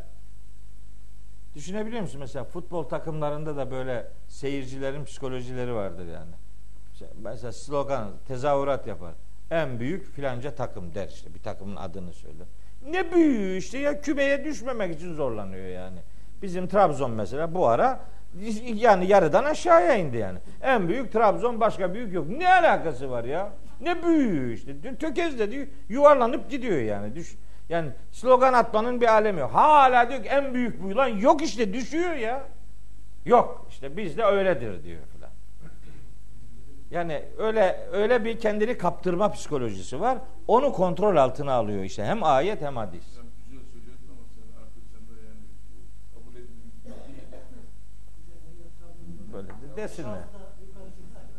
düşünebiliyor musun mesela futbol takımlarında da böyle seyircilerin psikolojileri vardır yani. Mesela slogan, tezahürat yapar. En büyük filanca takım der işte bir takımın adını söyler. Ne büyüğü işte ya kümeye düşmemek için zorlanıyor yani. Bizim Trabzon mesela bu ara yani yarıdan aşağıya indi yani. En büyük Trabzon başka büyük yok. Ne alakası var ya? Ne büyüğü işte. Tökez dedi yuvarlanıp gidiyor yani. Düş, yani slogan atmanın bir alemi yok. Hala diyor ki en büyük bu lan yok işte düşüyor ya. Yok işte bizde öyledir diyor filan. Yani öyle öyle bir kendini kaptırma psikolojisi var. Onu kontrol altına alıyor işte. Hem ayet hem hadis. Böyle de desinler.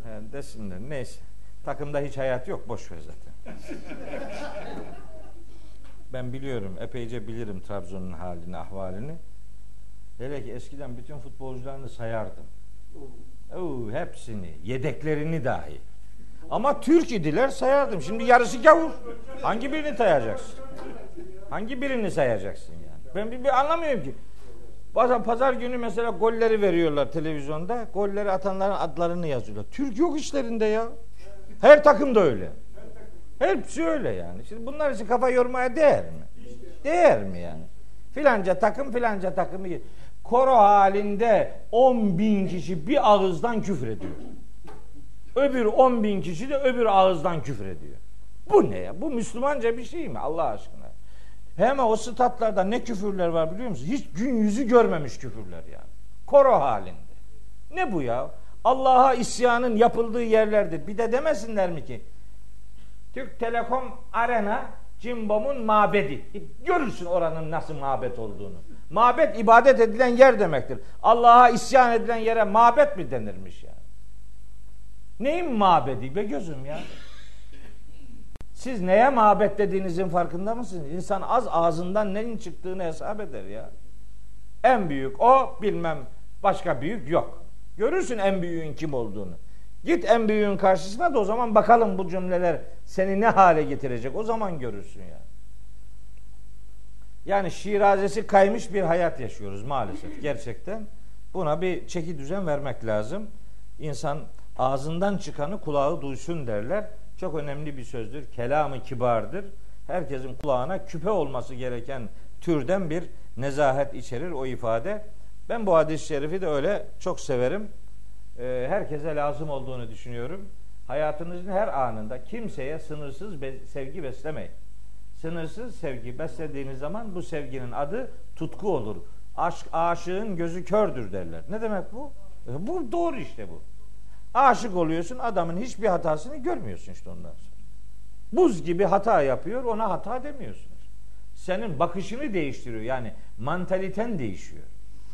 He, desinler. Neyse. Takımda hiç hayat yok. Boş ver zaten. ben biliyorum. Epeyce bilirim Trabzon'un halini, ahvalini. Hele ki eskiden bütün futbolcularını sayardım. Oo, hepsini, yedeklerini dahi. Ama Türk idiler sayardım. Şimdi yarısı gavur. Hangi birini sayacaksın? Hangi birini sayacaksın yani? Ben bir, bir anlamıyorum ki. Bazen pazar günü mesela golleri veriyorlar televizyonda. Golleri atanların adlarını yazıyorlar. Türk yok işlerinde ya. Her takım da öyle. Hepsi öyle yani. Şimdi bunlar için kafa yormaya değer mi? Değer mi yani? Filanca takım filanca takımı koro halinde 10 bin kişi bir ağızdan küfür ediyor. Öbür 10 bin kişi de öbür ağızdan küfür ediyor. Bu ne ya? Bu Müslümanca bir şey mi Allah aşkına? Hem o statlarda ne küfürler var biliyor musun? Hiç gün yüzü görmemiş küfürler yani. Koro halinde. Ne bu ya? Allah'a isyanın yapıldığı yerlerdir. Bir de demesinler mi ki? Türk Telekom Arena Cimbom'un mabedi. Görürsün oranın nasıl mabet olduğunu. Mabet ibadet edilen yer demektir. Allah'a isyan edilen yere mabet mi denirmiş yani? Neyin mabedi be gözüm ya? Siz neye mabet dediğinizin farkında mısınız? İnsan az ağzından neyin çıktığını hesap eder ya. En büyük o bilmem başka büyük yok. Görürsün en büyüğün kim olduğunu. Git en büyüğün karşısına da o zaman bakalım bu cümleler seni ne hale getirecek. O zaman görürsün ya. Yani şirazesi kaymış bir hayat yaşıyoruz maalesef gerçekten. Buna bir çeki düzen vermek lazım. İnsan ağzından çıkanı kulağı duysun derler. Çok önemli bir sözdür. Kelamı kibardır. Herkesin kulağına küpe olması gereken türden bir nezahet içerir o ifade. Ben bu hadis-i şerifi de öyle çok severim. Ee, herkese lazım olduğunu düşünüyorum. Hayatınızın her anında kimseye sınırsız sevgi beslemeyin. Sınırsız sevgi beslediğiniz zaman bu sevginin adı tutku olur. Aşk aşığın gözü kördür derler. Ne demek bu? E, bu doğru işte bu. Aşık oluyorsun adamın hiçbir hatasını görmüyorsun işte ondan sonra. Buz gibi hata yapıyor ona hata demiyorsunuz. senin bakışını değiştiriyor. Yani mantaliten değişiyor.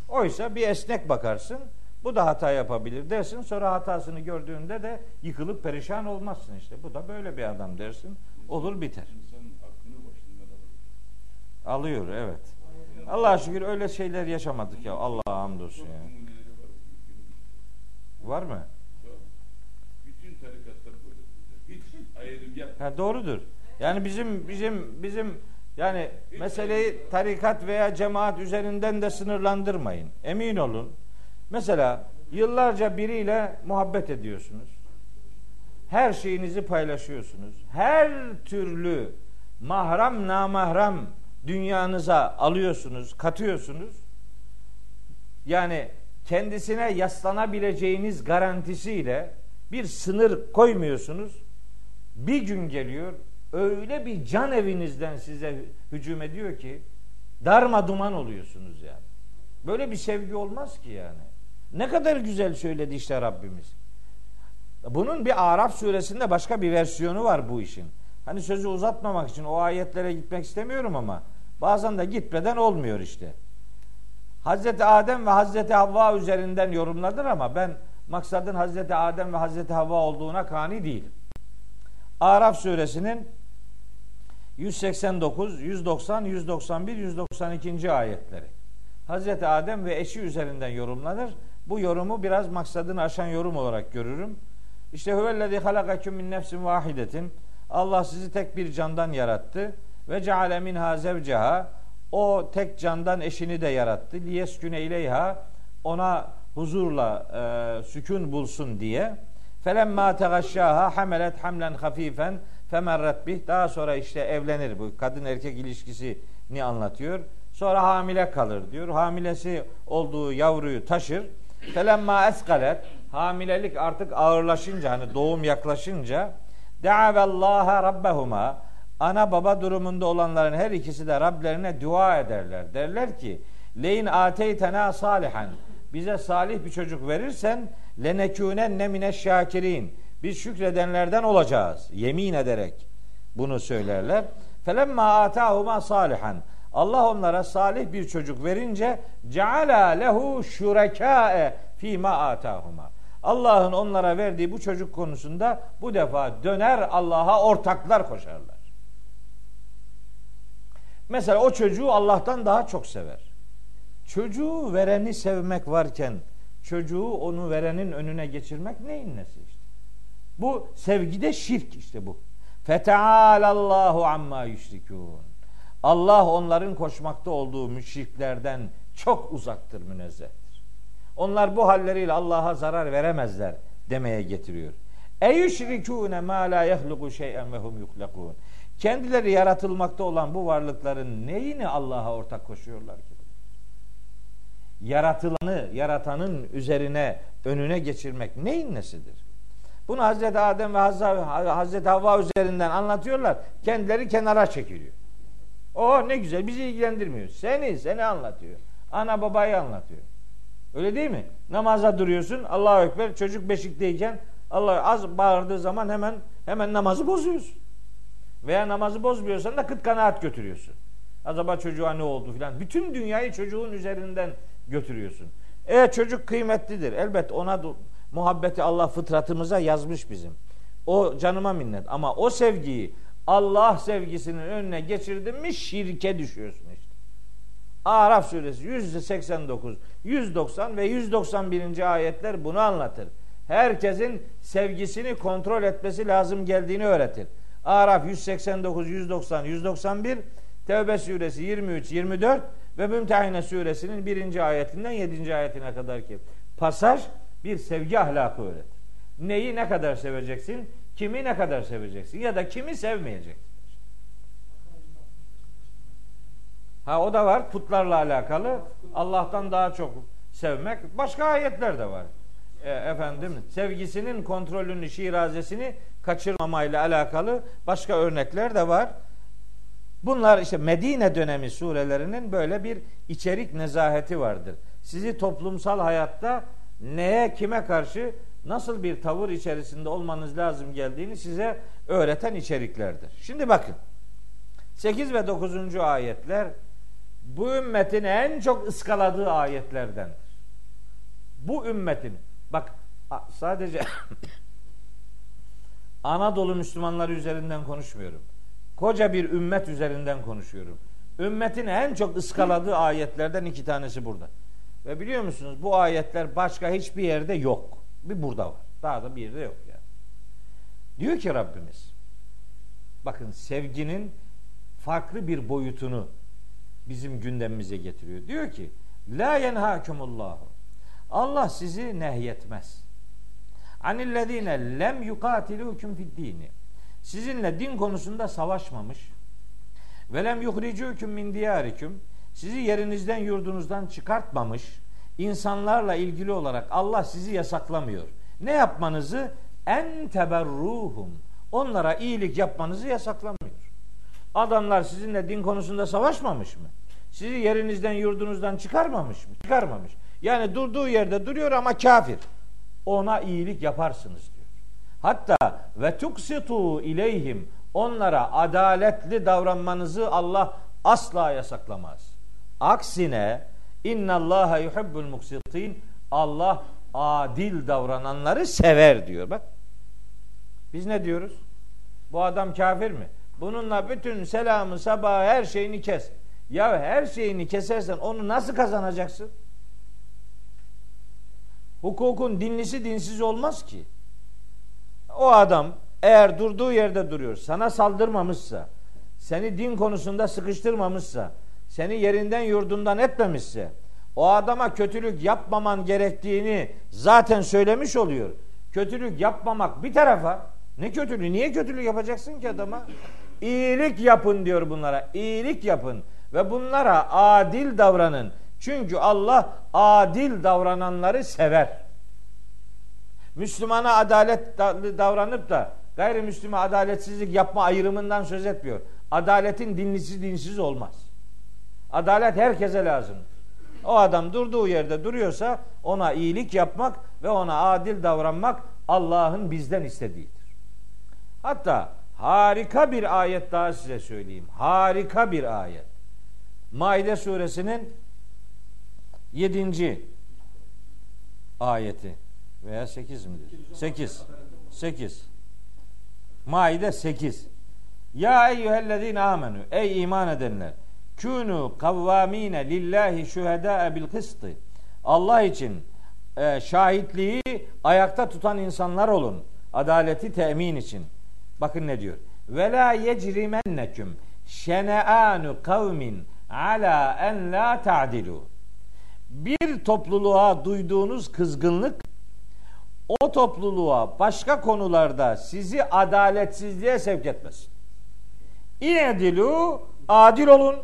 Oysa bir esnek bakarsın. Bu da hata yapabilir dersin. Sonra hatasını gördüğünde de yıkılıp perişan olmazsın işte. Bu da böyle bir adam dersin. Olur biter. Alıyor evet. Allah'a şükür öyle şeyler yaşamadık ya. Allah'a hamdolsun ya. Var mı? Çok. Bütün tarikatlar böyle. Hiç Ha, doğrudur. Yani bizim bizim bizim yani meseleyi tarikat veya cemaat üzerinden de sınırlandırmayın. Emin olun. Mesela yıllarca biriyle muhabbet ediyorsunuz. Her şeyinizi paylaşıyorsunuz. Her türlü mahrem namahrem dünyanıza alıyorsunuz, katıyorsunuz. Yani kendisine yaslanabileceğiniz garantisiyle bir sınır koymuyorsunuz. Bir gün geliyor öyle bir can evinizden size hücum ediyor ki darma duman oluyorsunuz yani. Böyle bir sevgi olmaz ki yani. Ne kadar güzel söyledi işte Rabbimiz. Bunun bir Araf suresinde başka bir versiyonu var bu işin. Hani sözü uzatmamak için o ayetlere gitmek istemiyorum ama bazen de gitmeden olmuyor işte. Hazreti Adem ve Hazreti Havva üzerinden yorumladır ama ben maksadın Hazreti Adem ve Hazreti Havva olduğuna kani değilim. Araf suresinin 189, 190, 191, 192. ayetleri. Hazreti Adem ve eşi üzerinden yorumlanır. Bu yorumu biraz maksadını aşan yorum olarak görürüm. İşte huvellezî halakaküm min nefsin vahidetin. Allah sizi tek bir candan yarattı ve ceale minha zevceha. O tek candan eşini de yarattı. Liyesküne ileyha ona huzurla e, sükun bulsun diye. Felemma tegaşşaha hamelet hamlen hafifen femerret bih. Daha sonra işte evlenir bu kadın erkek ilişkisini anlatıyor. Sonra hamile kalır diyor. Hamilesi olduğu yavruyu taşır. Felemma eskalet hamilelik artık ağırlaşınca hani doğum yaklaşınca de'avellaha rabbehuma ana baba durumunda olanların her ikisi de Rablerine dua ederler. Derler ki leyin ateytena salihan bize salih bir çocuk verirsen lenekûnenne mine şakirin biz şükredenlerden olacağız. Yemin ederek bunu söylerler. Felemma atahuma salihan Allah onlara salih bir çocuk verince ceala lehu şurekâe fîmâ atahuma. Allah'ın onlara verdiği bu çocuk konusunda bu defa döner Allah'a ortaklar koşarlar. Mesela o çocuğu Allah'tan daha çok sever. Çocuğu vereni sevmek varken çocuğu onu verenin önüne geçirmek neyin nesi işte. Bu sevgide şirk işte bu. Fetealallahu amma yüşrikûn. Allah onların koşmakta olduğu müşriklerden çok uzaktır, münezzehtir. Onlar bu halleriyle Allah'a zarar veremezler demeye getiriyor. Eyüşrikûne mâ lâ yehluku şey'en ve hum yuhlekûn. Kendileri yaratılmakta olan bu varlıkların neyini Allah'a ortak koşuyorlar ki? Yaratılanı, yaratanın üzerine, önüne geçirmek neyin nesidir? Bunu Hazreti Adem ve Hazreti Havva üzerinden anlatıyorlar. Kendileri kenara çekiliyor. O ne güzel bizi ilgilendirmiyor. Seni, seni anlatıyor. Ana babayı anlatıyor. Öyle değil mi? Namaza duruyorsun. Allahu Ekber çocuk beşikteyken Allah az bağırdığı zaman hemen hemen namazı bozuyorsun. Veya namazı bozmuyorsan da kıt kanaat götürüyorsun. Acaba çocuğa ne oldu filan. Bütün dünyayı çocuğun üzerinden götürüyorsun. E çocuk kıymetlidir. Elbet ona muhabbeti Allah fıtratımıza yazmış bizim. O canıma minnet. Ama o sevgiyi Allah sevgisinin önüne geçirdin mi şirke düşüyorsun işte. Araf suresi 189, 190 ve 191. ayetler bunu anlatır. Herkesin sevgisini kontrol etmesi lazım geldiğini öğretir. Araf 189, 190, 191, Tevbe suresi 23, 24 ve Mümtehine suresinin birinci ayetinden yedinci ayetine kadar ki pasaj bir sevgi ahlakı öğretir. Neyi ne kadar seveceksin? Kimi ne kadar seveceksin? Ya da kimi sevmeyeceksin? Ha o da var putlarla alakalı. Allah'tan daha çok sevmek. Başka ayetler de var. E, efendim sevgisinin kontrolünü, şirazesini kaçırmamayla alakalı başka örnekler de var. Bunlar işte Medine dönemi surelerinin böyle bir içerik nezaheti vardır. Sizi toplumsal hayatta neye, kime karşı nasıl bir tavır içerisinde olmanız lazım geldiğini size öğreten içeriklerdir. Şimdi bakın. 8 ve 9. ayetler bu ümmetin en çok ıskaladığı ayetlerdendir. Bu ümmetin bak sadece Anadolu Müslümanları üzerinden konuşmuyorum. Koca bir ümmet üzerinden konuşuyorum. Ümmetin en çok ıskaladığı ayetlerden iki tanesi burada. Ve biliyor musunuz bu ayetler başka hiçbir yerde yok. Bir burada var. Daha da bir yerde yok yani. Diyor ki Rabbimiz bakın sevginin farklı bir boyutunu bizim gündemimize getiriyor. Diyor ki La yenhakumullahu Allah sizi nehyetmez. Anillezine lem yukatilukum fid dini. Sizinle din konusunda savaşmamış. Ve lem yuhricukum min diyarikum. Sizi yerinizden yurdunuzdan çıkartmamış. insanlarla ilgili olarak Allah sizi yasaklamıyor. Ne yapmanızı? En teberruhum. Onlara iyilik yapmanızı yasaklamıyor. Adamlar sizinle din konusunda savaşmamış mı? Sizi yerinizden yurdunuzdan çıkarmamış mı? Çıkarmamış. Yani durduğu yerde duruyor ama kafir. Ona iyilik yaparsınız diyor. Hatta ve tuksitu ileyhim onlara adaletli davranmanızı Allah asla yasaklamaz. Aksine innallaha yuhibbul muksitin Allah adil davrananları sever diyor bak. Biz ne diyoruz? Bu adam kafir mi? Bununla bütün selamı, sabahı, her şeyini kes. Ya her şeyini kesersen onu nasıl kazanacaksın? Hukukun dinlisi dinsiz olmaz ki. O adam eğer durduğu yerde duruyor, sana saldırmamışsa, seni din konusunda sıkıştırmamışsa, seni yerinden yurdundan etmemişse, o adama kötülük yapmaman gerektiğini zaten söylemiş oluyor. Kötülük yapmamak bir tarafa, ne kötülüğü, niye kötülük yapacaksın ki adama? İyilik yapın diyor bunlara, iyilik yapın ve bunlara adil davranın. Çünkü Allah adil davrananları sever. Müslümana adalet davranıp da gayrimüslime adaletsizlik yapma ayrımından söz etmiyor. Adaletin dinlisi dinsiz olmaz. Adalet herkese lazımdır. O adam durduğu yerde duruyorsa ona iyilik yapmak ve ona adil davranmak Allah'ın bizden istediğidir. Hatta harika bir ayet daha size söyleyeyim. Harika bir ayet. Maide suresinin 7. ayeti veya 8 midir? 8. 8. Maide 8. Ya eyyühellezine amenu ey iman edenler kunu kavvamine lillahi şühedâe bil kıstı Allah için e, şahitliği ayakta tutan insanlar olun. Adaleti temin için. Bakın ne diyor? Ve la yecrimenneküm şene'anu kavmin ala en la ta'dilu. Bir topluluğa duyduğunuz kızgınlık o topluluğa başka konularda sizi adaletsizliğe sevk etmesin. İ'dilu adil olun.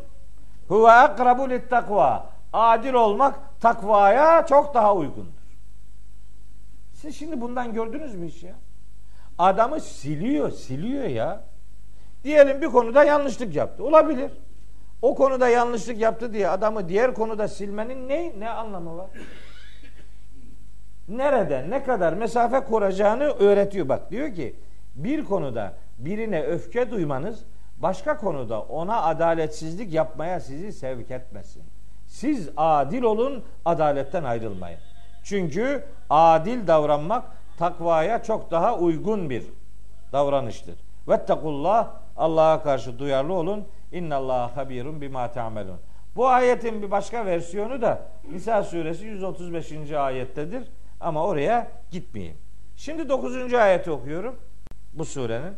Huve akrabu takva. Adil olmak takvaya çok daha uygundur. Siz şimdi bundan gördünüz mü hiç ya? Adamı siliyor, siliyor ya. Diyelim bir konuda yanlışlık yaptı. Olabilir. O konuda yanlışlık yaptı diye adamı diğer konuda silmenin ne ne anlamı var? Nerede, ne kadar mesafe kuracağını öğretiyor. Bak diyor ki bir konuda birine öfke duymanız başka konuda ona adaletsizlik yapmaya sizi sevk etmesin. Siz adil olun, adaletten ayrılmayın. Çünkü adil davranmak takvaya çok daha uygun bir davranıştır. Vettakullah Allah'a karşı duyarlı olun. İnnallâhe habirun bima ta'melun. Bu ayetin bir başka versiyonu da Nisa suresi 135. ayettedir. Ama oraya gitmeyeyim. Şimdi 9. ayeti okuyorum. Bu surenin.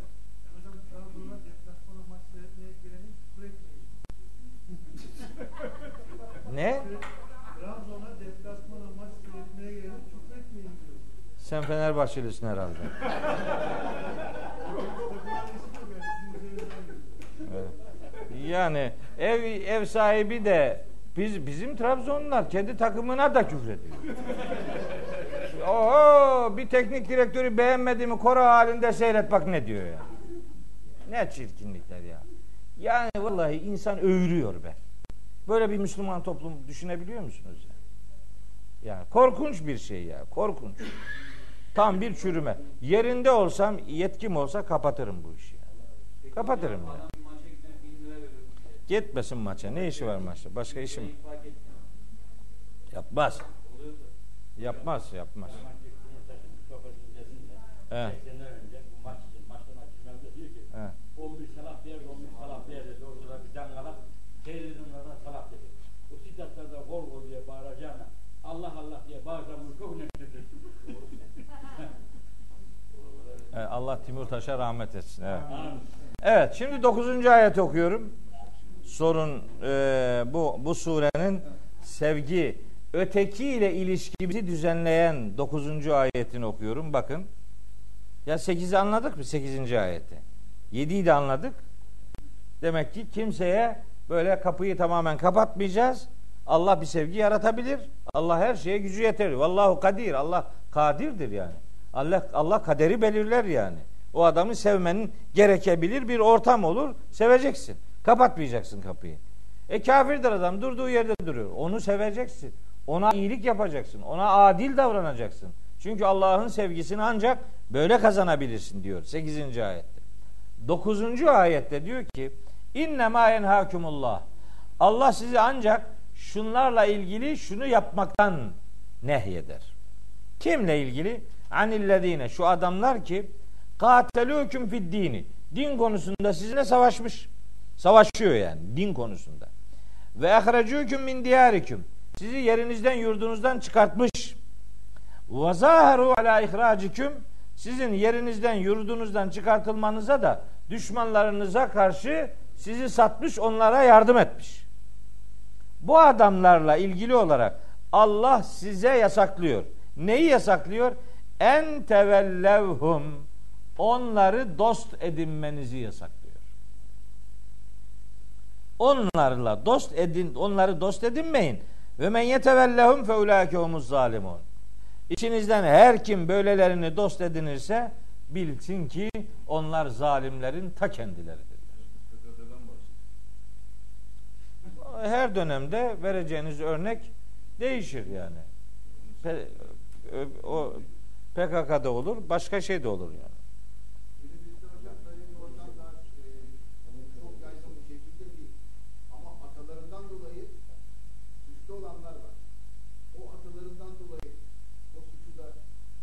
Ne? Sen Fenerbahçelisin herhalde. Yani ev ev sahibi de biz bizim Trabzonlular kendi takımına da küfrediyor. Oho bir teknik direktörü beğenmedi mi koro halinde seyret bak ne diyor ya. Ne çirkinlikler ya. Yani vallahi insan övürüyor be. Böyle bir Müslüman toplum düşünebiliyor musunuz ya? Yani korkunç bir şey ya. Korkunç. Tam bir çürüme. Yerinde olsam, yetkim olsa kapatırım bu işi. ya. Kapatırım ya. Veriyor. Gitmesin maça. Ne işi var maçta? Başka işim yapmaz. Yapmaz, yapmaz. Evet. 80'den önce bu maç için maçtan açılmamda diyor ki Evet. 11 salak değer, 11 salak değer dedi. Orada da bir dangalak seyredinlerden salak dedi. O sitaplarda gol gol diye bağıracağına Allah Allah diye bağırsam çok önemlidir. Evet, Allah Timurtaş'a rahmet etsin. Evet. Evet, şimdi 9. ayet okuyorum. Sorun e, bu bu surenin sevgi öteki ile ilişkimizi düzenleyen 9. ayetini okuyorum. Bakın. Ya 8'i anladık mı 8. ayeti? 7'yi de anladık. Demek ki kimseye böyle kapıyı tamamen kapatmayacağız. Allah bir sevgi yaratabilir. Allah her şeye gücü yeter. Vallahu kadir. Allah kadirdir yani. Allah Allah kaderi belirler yani. O adamı sevmenin gerekebilir bir ortam olur. Seveceksin. Kapatmayacaksın kapıyı. E kafirdir adam durduğu yerde duruyor. Onu seveceksin. Ona iyilik yapacaksın. Ona adil davranacaksın. Çünkü Allah'ın sevgisini ancak böyle kazanabilirsin diyor 8. ayette. 9. ayette diyor ki inne ma yenhakumullah. Allah sizi ancak şunlarla ilgili şunu yapmaktan nehyeder. Kimle ilgili? Anillezine şu adamlar ki katelûküm fid dini. Din konusunda sizinle savaşmış. Savaşıyor yani din konusunda. Ve ehrecûküm min diyarikum. Sizi yerinizden yurdunuzdan çıkartmış. Ve zaheru ala ihraciküm. Sizin yerinizden yurdunuzdan çıkartılmanıza da düşmanlarınıza karşı sizi satmış onlara yardım etmiş. Bu adamlarla ilgili olarak Allah size yasaklıyor. Neyi yasaklıyor? En tevellevhum onları dost edinmenizi yasaklıyor. Onlarla dost edin, onları dost edinmeyin. Ve men yetevellehum fe ulaike humuz zalimun. İçinizden her kim böylelerini dost edinirse bilsin ki onlar zalimlerin ta kendileridir. Her dönemde vereceğiniz örnek değişir yani. Pe- o PKK'da olur, başka şey de olur yani. Günümüzde hocam böyle bir ortam daha e, çok yaygın bir şekilde değil. Ama atalarından dolayı suçlu olanlar var. O atalarından dolayı o suçu da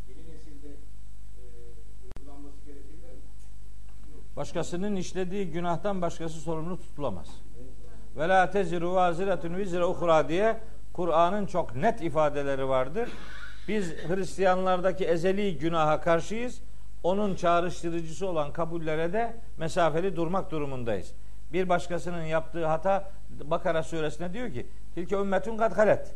yeni nesilde e, uygulanması gerekebilir mi? Başkasının işlediği günahtan başkası sorumlu tutulamaz. Ve la teziru vaziretun vizre uhra diye Kur'an'ın çok net ifadeleri vardır. Biz Hristiyanlardaki ezeli günaha karşıyız. Onun çağrıştırıcısı olan kabullere de mesafeli durmak durumundayız. Bir başkasının yaptığı hata Bakara suresine diyor ki Tilke ümmetun kad halet.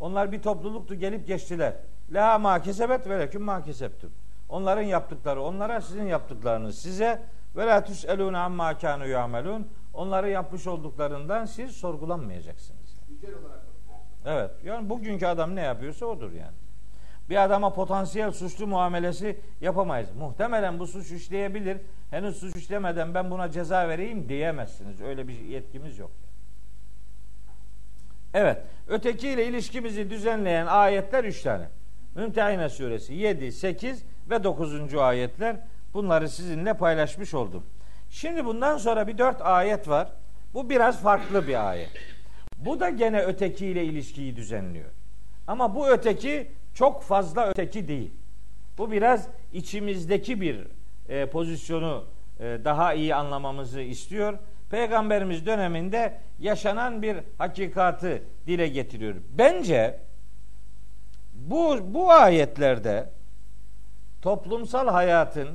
Onlar bir topluluktu gelip geçtiler. La ma kesebet ve leküm ma kesebtüm. Onların yaptıkları onlara sizin yaptıklarınız size ve la tüselûne amma kânû ya'melûn. Onları yapmış olduklarından siz sorgulanmayacaksınız. Evet. Yani bugünkü adam ne yapıyorsa odur yani. Bir adama potansiyel suçlu muamelesi yapamayız. Muhtemelen bu suç işleyebilir. Henüz suç işlemeden ben buna ceza vereyim diyemezsiniz. Öyle bir yetkimiz yok. Evet. Ötekiyle ilişkimizi düzenleyen ayetler üç tane. Mümtehine suresi 7, 8 ve 9. ayetler. Bunları sizinle paylaşmış oldum. Şimdi bundan sonra bir dört ayet var. Bu biraz farklı bir ayet. Bu da gene ötekiyle ilişkiyi düzenliyor. Ama bu öteki çok fazla öteki değil. Bu biraz içimizdeki bir e, pozisyonu e, daha iyi anlamamızı istiyor. Peygamberimiz döneminde yaşanan bir hakikatı dile getiriyor. Bence bu bu ayetlerde toplumsal hayatın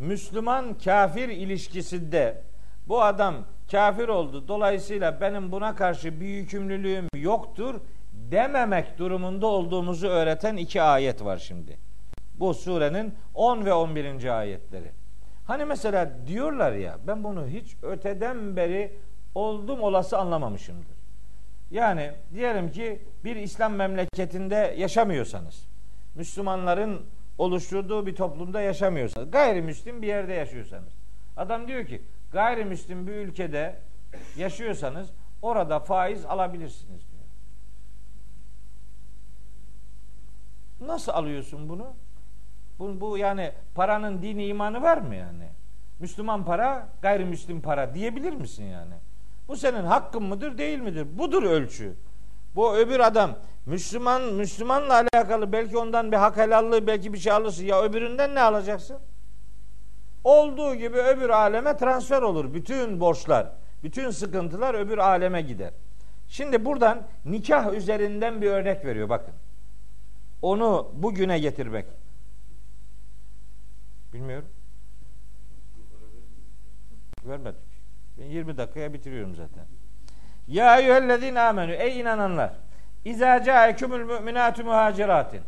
Müslüman kafir ilişkisinde bu adam kafir oldu. Dolayısıyla benim buna karşı bir yükümlülüğüm yoktur dememek durumunda olduğumuzu öğreten iki ayet var şimdi. Bu surenin 10 ve 11. ayetleri. Hani mesela diyorlar ya ben bunu hiç öteden beri oldum olası anlamamışımdır. Yani diyelim ki bir İslam memleketinde yaşamıyorsanız, Müslümanların oluşturduğu bir toplumda yaşamıyorsanız, gayrimüslim bir yerde yaşıyorsanız. Adam diyor ki gayrimüslim bir ülkede yaşıyorsanız orada faiz alabilirsiniz diyor. Nasıl alıyorsun bunu? Bu, bu yani paranın dini imanı var mı yani? Müslüman para, gayrimüslim para diyebilir misin yani? Bu senin hakkın mıdır değil midir? Budur ölçü. Bu öbür adam Müslüman Müslümanla alakalı belki ondan bir hak helallığı belki bir şey alırsın. Ya öbüründen ne alacaksın? Olduğu gibi öbür aleme transfer olur. Bütün borçlar, bütün sıkıntılar öbür aleme gider. Şimdi buradan nikah üzerinden bir örnek veriyor bakın. Onu bugüne getirmek. Bilmiyorum. Vermedik. Ben 20 dakikaya bitiriyorum zaten. Ya eyyühellezine amenü ey inananlar. İza caekumul müminatü muhaciratin.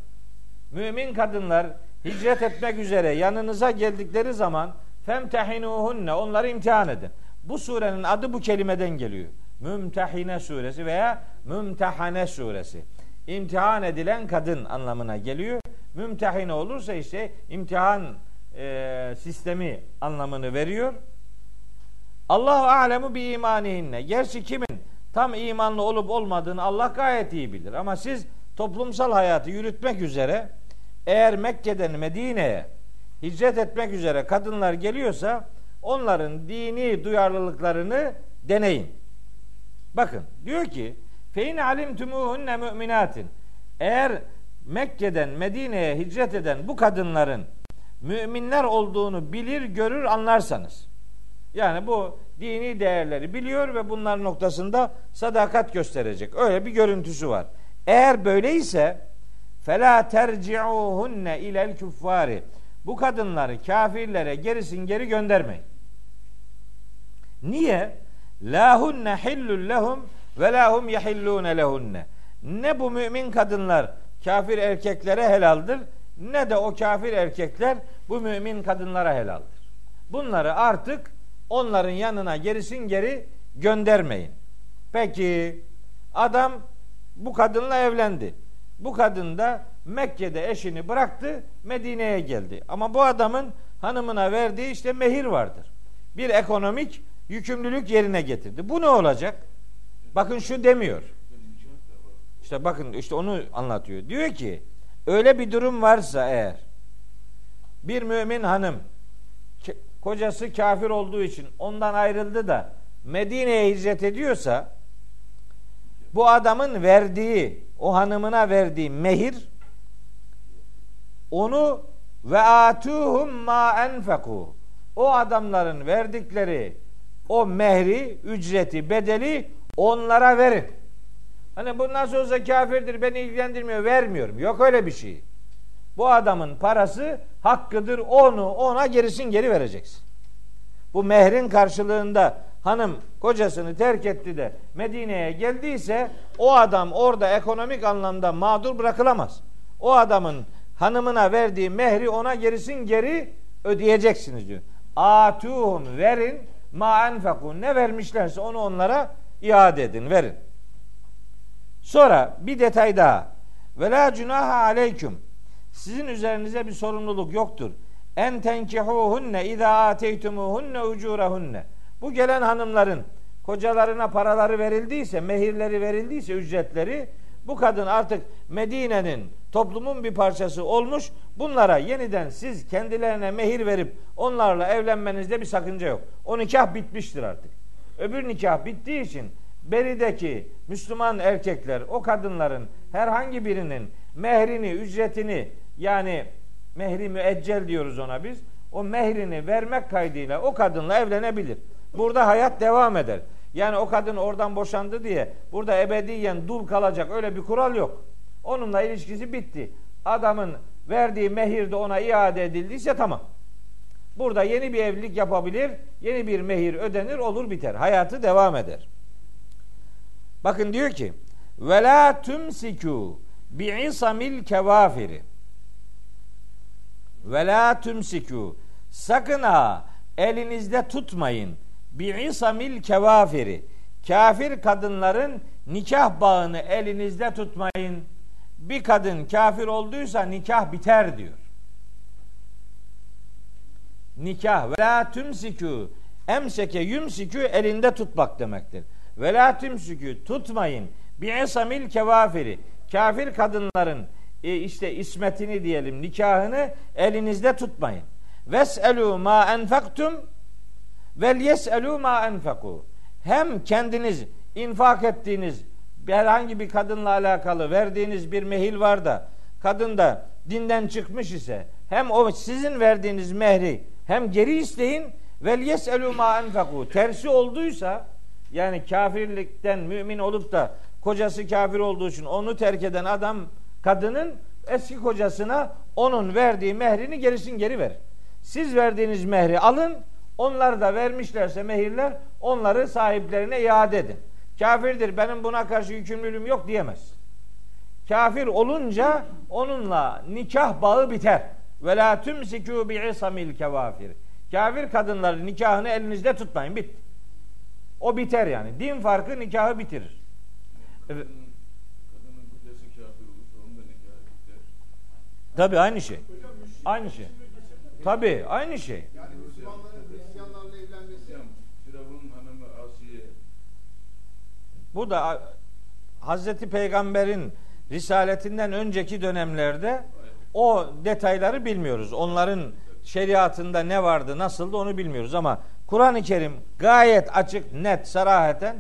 Mümin kadınlar hicret etmek üzere yanınıza geldikleri zaman femtehinuhunne onları imtihan edin. Bu surenin adı bu kelimeden geliyor. Mümtehine suresi veya Mümtehane suresi. İmtihan edilen kadın anlamına geliyor. Mümtehine olursa işte imtihan e, sistemi anlamını veriyor. Allahu alemu bi imanihinne. Gerçi kimin tam imanlı olup olmadığını Allah gayet iyi bilir. Ama siz toplumsal hayatı yürütmek üzere eğer Mekke'den Medine'ye hicret etmek üzere kadınlar geliyorsa onların dini duyarlılıklarını deneyin. Bakın diyor ki fein alimtumuhunne müminatin eğer Mekke'den Medine'ye hicret eden bu kadınların müminler olduğunu bilir, görür, anlarsanız. Yani bu dini değerleri biliyor ve bunlar noktasında sadakat gösterecek. Öyle bir görüntüsü var. Eğer böyleyse fela terci'uhunne ilel kuffari. Bu kadınları kafirlere gerisin geri göndermeyin. Niye? La hunne hillul lehum ve la hum yahillune lehunne. Ne bu mümin kadınlar kafir erkeklere helaldir ne de o kafir erkekler bu mümin kadınlara helaldir. Bunları artık onların yanına gerisin geri göndermeyin. Peki adam bu kadınla evlendi. Bu kadın da Mekke'de eşini bıraktı, Medine'ye geldi. Ama bu adamın hanımına verdiği işte mehir vardır. Bir ekonomik yükümlülük yerine getirdi. Bu ne olacak? Bakın şu demiyor. İşte bakın işte onu anlatıyor. Diyor ki öyle bir durum varsa eğer bir mümin hanım kocası kafir olduğu için ondan ayrıldı da Medine'ye hicret ediyorsa bu adamın verdiği o hanımına verdiği mehir onu ve atuhum ma enfeku o adamların verdikleri o mehri, ücreti, bedeli onlara verin. Hani bu nasıl olsa kafirdir beni ilgilendirmiyor vermiyorum. Yok öyle bir şey. Bu adamın parası hakkıdır onu ona gerisin geri vereceksin. Bu mehrin karşılığında hanım kocasını terk etti de Medine'ye geldiyse o adam orada ekonomik anlamda mağdur bırakılamaz. O adamın hanımına verdiği mehri ona gerisin geri ödeyeceksiniz diyor. Atuhum verin ma enfekun ne vermişlerse onu onlara iade edin verin. Sonra bir detay daha. Ve la cunaha aleyküm. Sizin üzerinize bir sorumluluk yoktur. En tenkihuhunne izâ ateytumuhunne ucurahunne. Bu gelen hanımların kocalarına paraları verildiyse, mehirleri verildiyse, ücretleri bu kadın artık Medine'nin toplumun bir parçası olmuş. Bunlara yeniden siz kendilerine mehir verip onlarla evlenmenizde bir sakınca yok. O nikah bitmiştir artık. Öbür nikah bittiği için berideki Müslüman erkekler o kadınların herhangi birinin mehrini, ücretini yani mehri müeccel diyoruz ona biz. O mehrini vermek kaydıyla o kadınla evlenebilir. Burada hayat devam eder. Yani o kadın oradan boşandı diye burada ebediyen dul kalacak öyle bir kural yok. Onunla ilişkisi bitti. Adamın verdiği mehir de ona iade edildiyse tamam. Burada yeni bir evlilik yapabilir, yeni bir mehir ödenir, olur biter. Hayatı devam eder. Bakın diyor ki: "Ve la tumsiku bi'isamil kevafiri." Ve la tumsiku. Sakın ha elinizde tutmayın. Bi'isamil kevafiri. Kafir kadınların nikah bağını elinizde tutmayın. Bir kadın kafir olduysa nikah biter diyor. Nikah ve la tümsikü emseke yümsikü elinde tutmak demektir. Ve la tümsikü tutmayın bi esamil kevafiri kafir kadınların işte ismetini diyelim nikahını elinizde tutmayın. Veselu ma enfaktum vel yeselu ma enfeku. hem kendiniz infak ettiğiniz herhangi bir kadınla alakalı verdiğiniz bir mehil var da kadın da dinden çıkmış ise hem o sizin verdiğiniz mehri hem geri isteyin vel yeselu ma enfaku tersi olduysa yani kafirlikten mümin olup da kocası kafir olduğu için onu terk eden adam kadının eski kocasına onun verdiği mehrini gerisin geri ver. Siz verdiğiniz mehri alın, onlar da vermişlerse mehirler onları sahiplerine iade edin. Kafirdir benim buna karşı yükümlülüğüm yok diyemez. Kafir olunca onunla nikah bağı biter. Ve la tumsiku bi isamil kevafir. Kafir kadınların nikahını elinizde tutmayın. Bit. O biter yani. Din farkı nikahı bitirir. Evet. Kadının, kadının kocası kafir olursa onun da nikahı biter. Tabi aynı şey. Aynı şey. Tabi aynı şey. Yani Müslümanların Hristiyanlarla evlenmesi Yani Firavun'un hanımı Asiye Bu da Hazreti Peygamber'in risaletinden önceki dönemlerde o detayları bilmiyoruz. Onların şeriatında ne vardı, nasıldı onu bilmiyoruz ama Kur'an-ı Kerim gayet açık, net, saraheten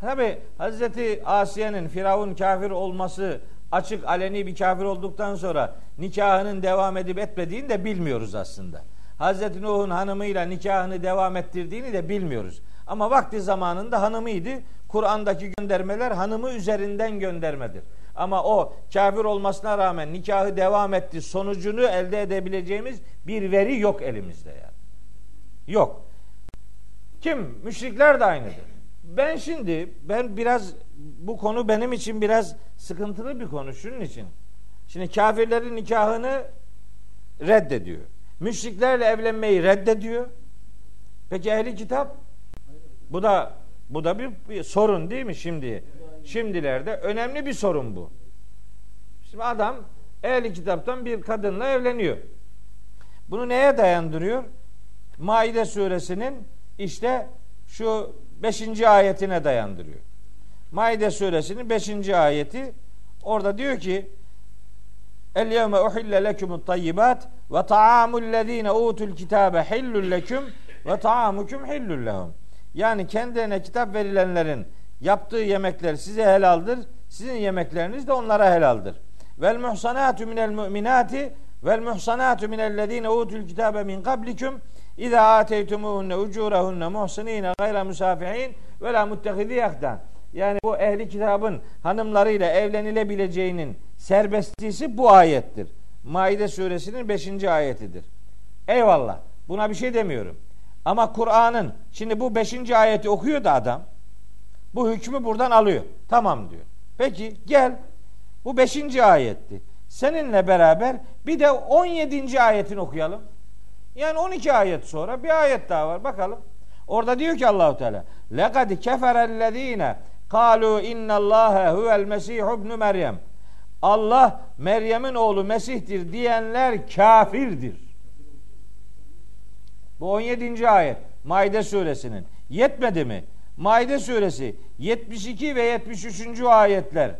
tabi Hazreti Asiye'nin Firavun kafir olması açık aleni bir kafir olduktan sonra nikahının devam edip etmediğini de bilmiyoruz aslında. Hazreti Nuh'un hanımıyla nikahını devam ettirdiğini de bilmiyoruz. Ama vakti zamanında hanımıydı. Kur'an'daki göndermeler hanımı üzerinden göndermedir. Ama o kafir olmasına rağmen nikahı devam etti. Sonucunu elde edebileceğimiz bir veri yok elimizde yani. Yok. Kim? Müşrikler de aynıdır. Ben şimdi ben biraz bu konu benim için biraz sıkıntılı bir konu şunun için. Şimdi kafirlerin nikahını reddediyor. Müşriklerle evlenmeyi reddediyor. Peki ehli kitap? Bu da bu da bir, bir sorun değil mi şimdi? Şimdilerde önemli bir sorun bu. Şimdi adam ehli kitaptan bir kadınla evleniyor. Bunu neye dayandırıyor? Maide suresinin işte şu 5. ayetine dayandırıyor. Maide suresinin 5. ayeti orada diyor ki El yevme uhille lekumut tayyibat ve ta'amul lezine utul kitabe hillul lekum ve ta'amukum hillul lehum. Yani kendilerine kitap verilenlerin yaptığı yemekler size helaldir. Sizin yemekleriniz de onlara helaldir. Vel muhsanatu minel mu'minati vel muhsanatu minellezine utul kitabe min qablikum İza ateytumuhunne ucurahunne muhsinine gayra musafihin ve la muttehidi yakdan. Yani bu ehli kitabın hanımlarıyla evlenilebileceğinin serbestlisi bu ayettir. Maide suresinin 5. ayetidir. Eyvallah. Buna bir şey demiyorum. Ama Kur'an'ın şimdi bu 5. ayeti okuyor da adam bu hükmü buradan alıyor. Tamam diyor. Peki gel. Bu 5. ayetti. Seninle beraber bir de 17. ayetini okuyalım. Yani 12 ayet sonra bir ayet daha var. Bakalım. Orada diyor ki Allahu Teala: "Lekad keferellezine kalu innallaha huvel mesih ibn Meryem." Allah Meryem'in oğlu Mesih'tir diyenler kafirdir. Bu 17. ayet Maide suresinin. Yetmedi mi? Maide suresi 72 ve 73. ayetler.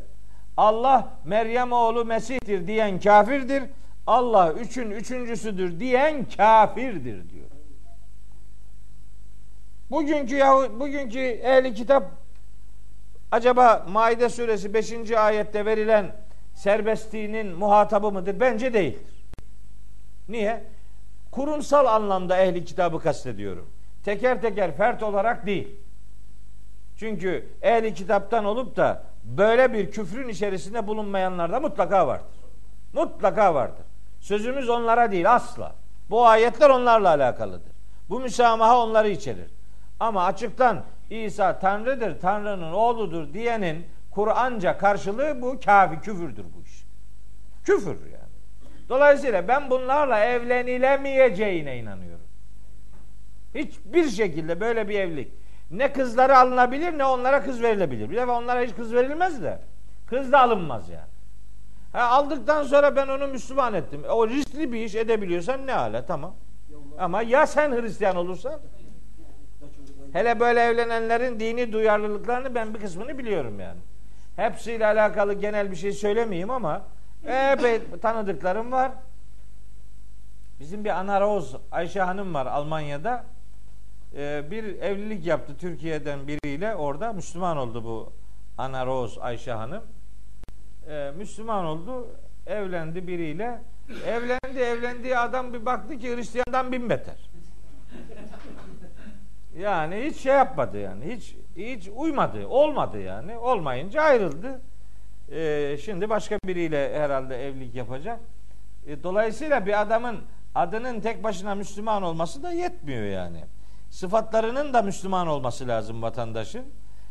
Allah Meryem oğlu Mesih'tir diyen kafirdir. Allah üçün üçüncüsüdür diyen kafirdir diyor. Bugünkü Yahu, bugünkü ehli kitap acaba Maide suresi 5. ayette verilen serbestliğinin muhatabı mıdır? Bence değildir. Niye? Kurumsal anlamda ehli kitabı kastediyorum. Teker teker fert olarak değil. Çünkü ehli kitaptan olup da böyle bir küfrün içerisinde bulunmayanlar da mutlaka vardır. Mutlaka vardır. Sözümüz onlara değil asla. Bu ayetler onlarla alakalıdır. Bu müsamaha onları içerir. Ama açıktan İsa Tanrı'dır, Tanrı'nın oğludur diyenin Kur'anca karşılığı bu kafi küfürdür bu iş. Küfür yani. Dolayısıyla ben bunlarla evlenilemeyeceğine inanıyorum. Hiçbir şekilde böyle bir evlilik ne kızları alınabilir ne onlara kız verilebilir. Bir defa onlara hiç kız verilmez de kız da alınmaz yani. Ha, aldıktan sonra ben onu Müslüman ettim. O riskli bir iş edebiliyorsan ne hala tamam. Ama ya sen Hristiyan olursan hele böyle evlenenlerin dini duyarlılıklarını ben bir kısmını biliyorum yani. Hepsiyle alakalı genel bir şey söylemeyeyim ama epey tanıdıklarım var. Bizim bir Ana Rose Ayşe Hanım var Almanya'da. e, bir evlilik yaptı Türkiye'den biriyle orada Müslüman oldu bu Ana Rose Ayşe Hanım. E, Müslüman oldu, evlendi biriyle. Evlendi, evlendiği adam bir baktı ki Hristiyan'dan bin beter. Yani hiç şey yapmadı yani. Hiç hiç uymadı. Olmadı yani. Olmayınca ayrıldı. Ee, şimdi başka biriyle herhalde evlilik yapacak. E, dolayısıyla bir adamın adının tek başına Müslüman olması da yetmiyor yani. Sıfatlarının da Müslüman olması lazım vatandaşın.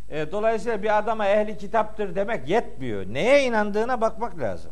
E, dolayısıyla bir adama ehli kitaptır demek yetmiyor. Neye inandığına bakmak lazım.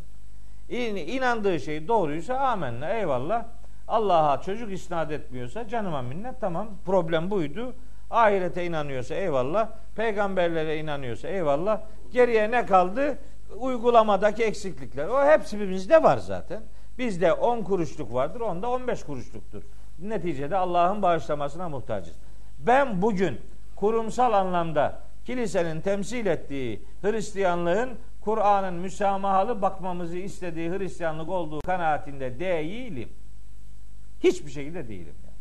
İn, inandığı şey doğruysa amenna eyvallah. Allah'a çocuk isnat etmiyorsa canıma minnet tamam problem buydu. Ahirete inanıyorsa eyvallah. Peygamberlere inanıyorsa eyvallah. Geriye ne kaldı? Uygulamadaki eksiklikler. O hepsi bizde var zaten. Bizde 10 kuruşluk vardır, onda 15 kuruşluktur. Neticede Allah'ın bağışlamasına muhtacız. Ben bugün kurumsal anlamda kilisenin temsil ettiği Hristiyanlığın Kur'an'ın müsamahalı bakmamızı istediği Hristiyanlık olduğu kanaatinde değilim. Hiçbir şekilde değilim. Yani.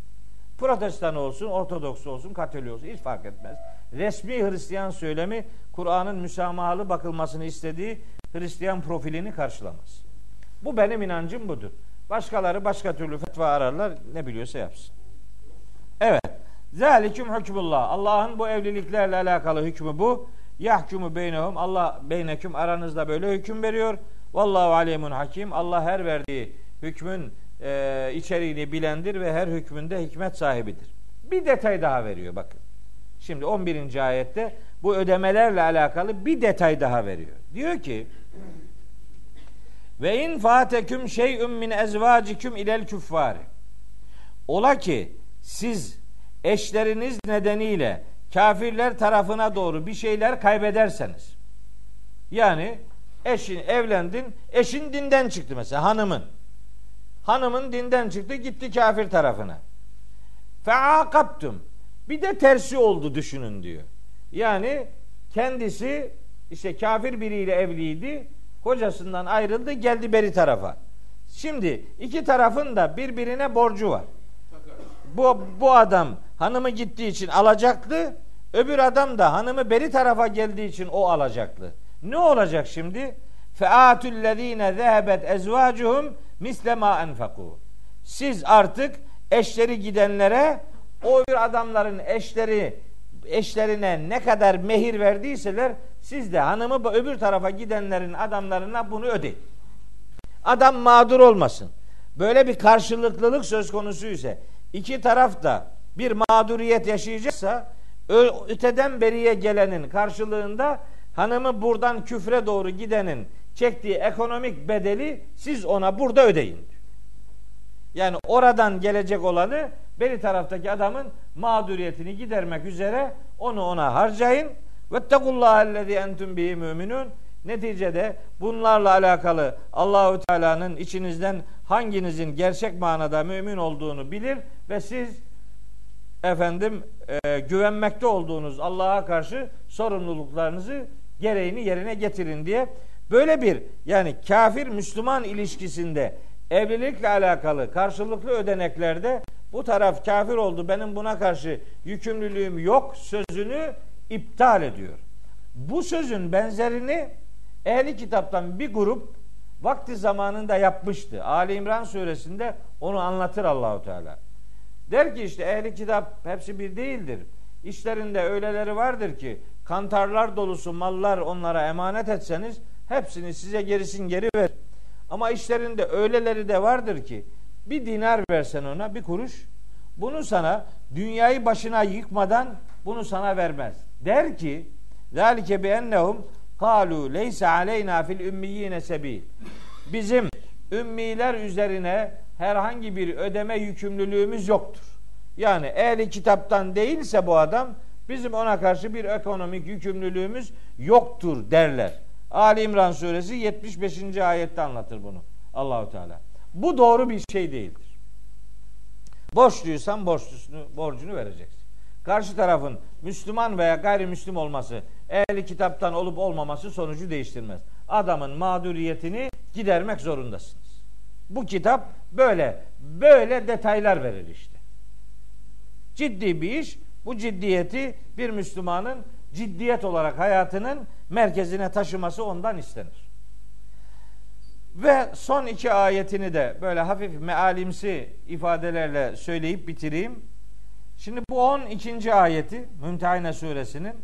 Protestan olsun, Ortodoks olsun, Katolik olsun hiç fark etmez. Resmi Hristiyan söylemi Kur'an'ın müsamahalı bakılmasını istediği Hristiyan profilini karşılamaz. Bu benim inancım budur. Başkaları başka türlü fetva ararlar. Ne biliyorsa yapsın. Evet. Zaliküm hükmullah. Allah'ın bu evliliklerle alakalı hükmü bu. Yahkumu beynehum. Allah beyneküm aranızda böyle hüküm veriyor. Vallahu alemun hakim. Allah her verdiği hükmün e, içeriğini bilendir ve her hükmünde hikmet sahibidir. Bir detay daha veriyor bakın. Şimdi 11. ayette bu ödemelerle alakalı bir detay daha veriyor. Diyor ki ve in fateküm şey'ün min ezvaciküm ilel küffari. Ola ki siz eşleriniz nedeniyle kafirler tarafına doğru bir şeyler kaybederseniz. Yani eşin evlendin, eşin dinden çıktı mesela hanımın. Hanımın dinden çıktı gitti kafir tarafına. Feakaptum. Bir de tersi oldu düşünün diyor. Yani kendisi işte kafir biriyle evliydi. Kocasından ayrıldı geldi beri tarafa. Şimdi iki tarafın da birbirine borcu var. Bu, bu adam hanımı gittiği için alacaktı. Öbür adam da hanımı beri tarafa geldiği için o alacaktı. Ne olacak şimdi? Featüllezine zehebet ezvacuhum misle ma enfaku. Siz artık eşleri gidenlere o bir adamların eşleri eşlerine ne kadar mehir verdiyseler siz de hanımı öbür tarafa gidenlerin adamlarına bunu ödeyin. Adam mağdur olmasın. Böyle bir karşılıklılık söz konusu ise iki taraf da bir mağduriyet yaşayacaksa öteden beriye gelenin karşılığında hanımı buradan küfre doğru gidenin çektiği ekonomik bedeli siz ona burada ödeyin. Yani oradan gelecek olanı beri taraftaki adamın mağduriyetini gidermek üzere onu ona harcayın. Vettekullahellezî entüm bihi müminun. Neticede bunlarla alakalı Allahu Teala'nın içinizden hanginizin gerçek manada mümin olduğunu bilir ve siz efendim e, güvenmekte olduğunuz Allah'a karşı sorumluluklarınızı gereğini yerine getirin diye böyle bir yani kafir Müslüman ilişkisinde evlilikle alakalı karşılıklı ödeneklerde bu taraf kafir oldu benim buna karşı yükümlülüğüm yok sözünü iptal ediyor. Bu sözün benzerini ehli kitaptan bir grup vakti zamanında yapmıştı. Ali İmran suresinde onu anlatır Allahu Teala. Der ki işte ehli kitap hepsi bir değildir. İşlerinde öyleleri vardır ki kantarlar dolusu mallar onlara emanet etseniz hepsini size gerisin geri ver. Ama işlerinde öyleleri de vardır ki bir dinar versen ona bir kuruş bunu sana dünyayı başına yıkmadan bunu sana vermez. Der ki zalike bi ennehum kalu leysa aleyna fil ümmiyine sebil. Bizim ümmiler üzerine herhangi bir ödeme yükümlülüğümüz yoktur. Yani ehli kitaptan değilse bu adam bizim ona karşı bir ekonomik yükümlülüğümüz yoktur derler. Ali İmran suresi 75. ayette anlatır bunu Allahu Teala. Bu doğru bir şey değildir. Borçluysan borçlusunu, borcunu vereceksin. Karşı tarafın Müslüman veya gayrimüslim olması, ehli kitaptan olup olmaması sonucu değiştirmez. Adamın mağduriyetini gidermek zorundasınız. Bu kitap böyle böyle detaylar verir işte. Ciddi bir iş. Bu ciddiyeti bir Müslümanın ciddiyet olarak hayatının merkezine taşıması ondan istenir. Ve son iki ayetini de böyle hafif mealimsi ifadelerle söyleyip bitireyim. Şimdi bu 12. ayeti Mümtehine suresinin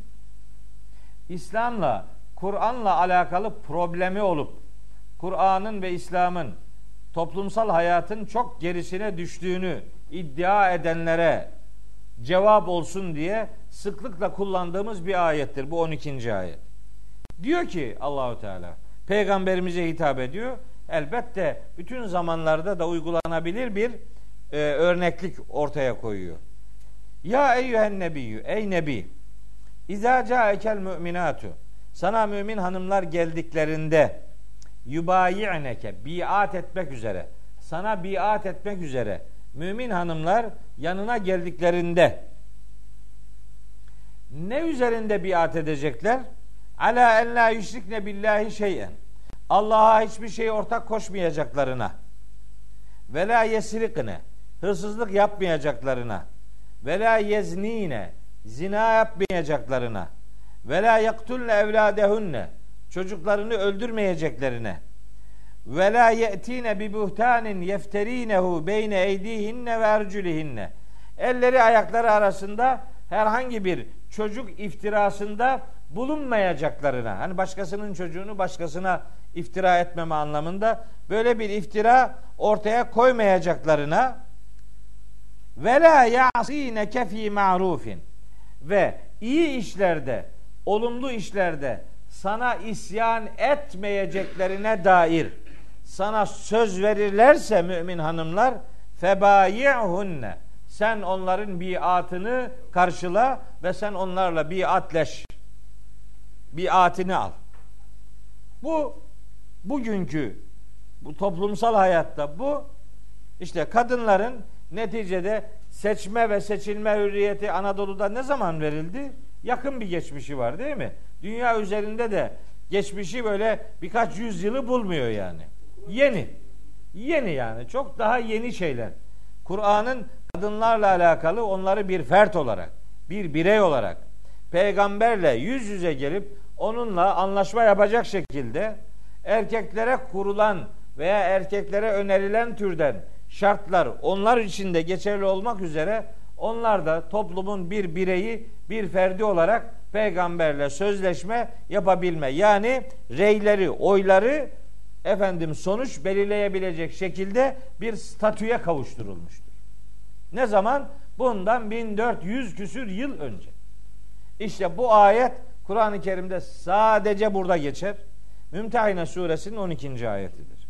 İslam'la, Kur'an'la alakalı problemi olup Kur'an'ın ve İslam'ın toplumsal hayatın çok gerisine düştüğünü iddia edenlere cevap olsun diye sıklıkla kullandığımız bir ayettir bu 12. ayet. Diyor ki Allahu Teala peygamberimize hitap ediyor. Elbette bütün zamanlarda da uygulanabilir bir e, örneklik ortaya koyuyor. Ya eyyühen nebiyyü ey nebi İzâ câekel müminatu sana mümin hanımlar geldiklerinde yubayi'neke biat etmek üzere sana biat etmek üzere mümin hanımlar yanına geldiklerinde ne üzerinde biat edecekler? Ala en la yüşrikne billahi şeyen. Allah'a hiçbir şey ortak koşmayacaklarına. Ve la yesrikne. Hırsızlık yapmayacaklarına. Ve la yeznine. Zina yapmayacaklarına. Ve la yaktulle evladehunne. Çocuklarını öldürmeyeceklerine. Ve la ye'tine bi buhtanin yefterinehu beyne eydihinne ve erculihinne. Elleri ayakları arasında herhangi bir çocuk iftirasında bulunmayacaklarına hani başkasının çocuğunu başkasına iftira etmeme anlamında böyle bir iftira ortaya koymayacaklarına ve la ya'sine kefi ma'rufin ve iyi işlerde olumlu işlerde sana isyan etmeyeceklerine dair sana söz verirlerse mümin hanımlar febayi'hunne sen onların biatını karşıla ve sen onlarla biatleş. Biatini al. Bu bugünkü bu toplumsal hayatta bu işte kadınların neticede seçme ve seçilme hürriyeti Anadolu'da ne zaman verildi? Yakın bir geçmişi var değil mi? Dünya üzerinde de geçmişi böyle birkaç yüzyılı bulmuyor yani. Yeni. Yeni yani. Çok daha yeni şeyler. Kur'an'ın kadınlarla alakalı onları bir fert olarak, bir birey olarak peygamberle yüz yüze gelip onunla anlaşma yapacak şekilde erkeklere kurulan veya erkeklere önerilen türden şartlar onlar için de geçerli olmak üzere onlar da toplumun bir bireyi, bir ferdi olarak peygamberle sözleşme yapabilme. Yani reyleri, oyları efendim sonuç belirleyebilecek şekilde bir statüye kavuşturulmuştur. Ne zaman? Bundan 1400 küsür yıl önce. İşte bu ayet Kur'an-ı Kerim'de sadece burada geçer. Mümtehine suresinin 12. ayetidir.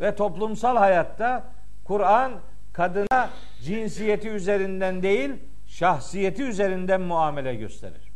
Ve toplumsal hayatta Kur'an kadına cinsiyeti üzerinden değil, şahsiyeti üzerinden muamele gösterir.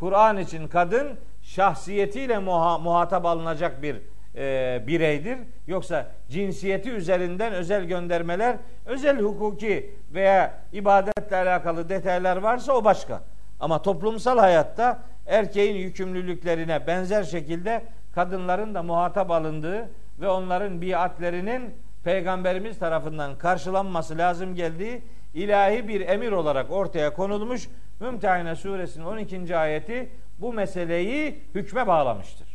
Kur'an için kadın şahsiyetiyle muha- muhatap alınacak bir e, bireydir. Yoksa cinsiyeti üzerinden özel göndermeler, özel hukuki veya ibadetle alakalı detaylar varsa o başka. Ama toplumsal hayatta erkeğin yükümlülüklerine benzer şekilde kadınların da muhatap alındığı ve onların biatlerinin peygamberimiz tarafından karşılanması lazım geldiği ilahi bir emir olarak ortaya konulmuş. Mümtehine suresinin 12. ayeti bu meseleyi hükme bağlamıştır.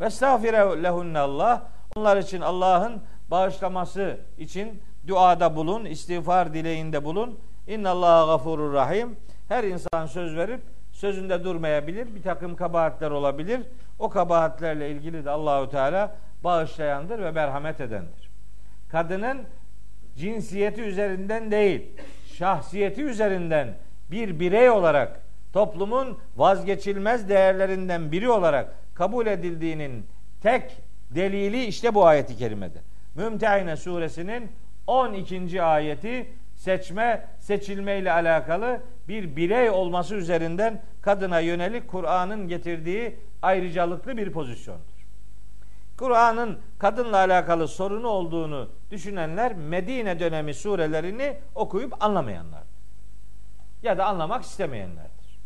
Ve estağfire lehunne Allah. Onlar için Allah'ın bağışlaması için duada bulun, istiğfar dileğinde bulun. İnna Allaha gafurur rahim. Her insan söz verip sözünde durmayabilir. Bir takım kabahatler olabilir. O kabahatlerle ilgili de Allahu Teala bağışlayandır ve merhamet edendir. Kadının cinsiyeti üzerinden değil, şahsiyeti üzerinden bir birey olarak toplumun vazgeçilmez değerlerinden biri olarak kabul edildiğinin tek delili işte bu ayeti kerimede. Mümtehine suresinin 12. ayeti seçme, seçilme ile alakalı bir birey olması üzerinden kadına yönelik Kur'an'ın getirdiği ayrıcalıklı bir pozisyondur. Kur'an'ın kadınla alakalı sorunu olduğunu düşünenler Medine dönemi surelerini okuyup anlamayanlardır. Ya da anlamak istemeyenlerdir.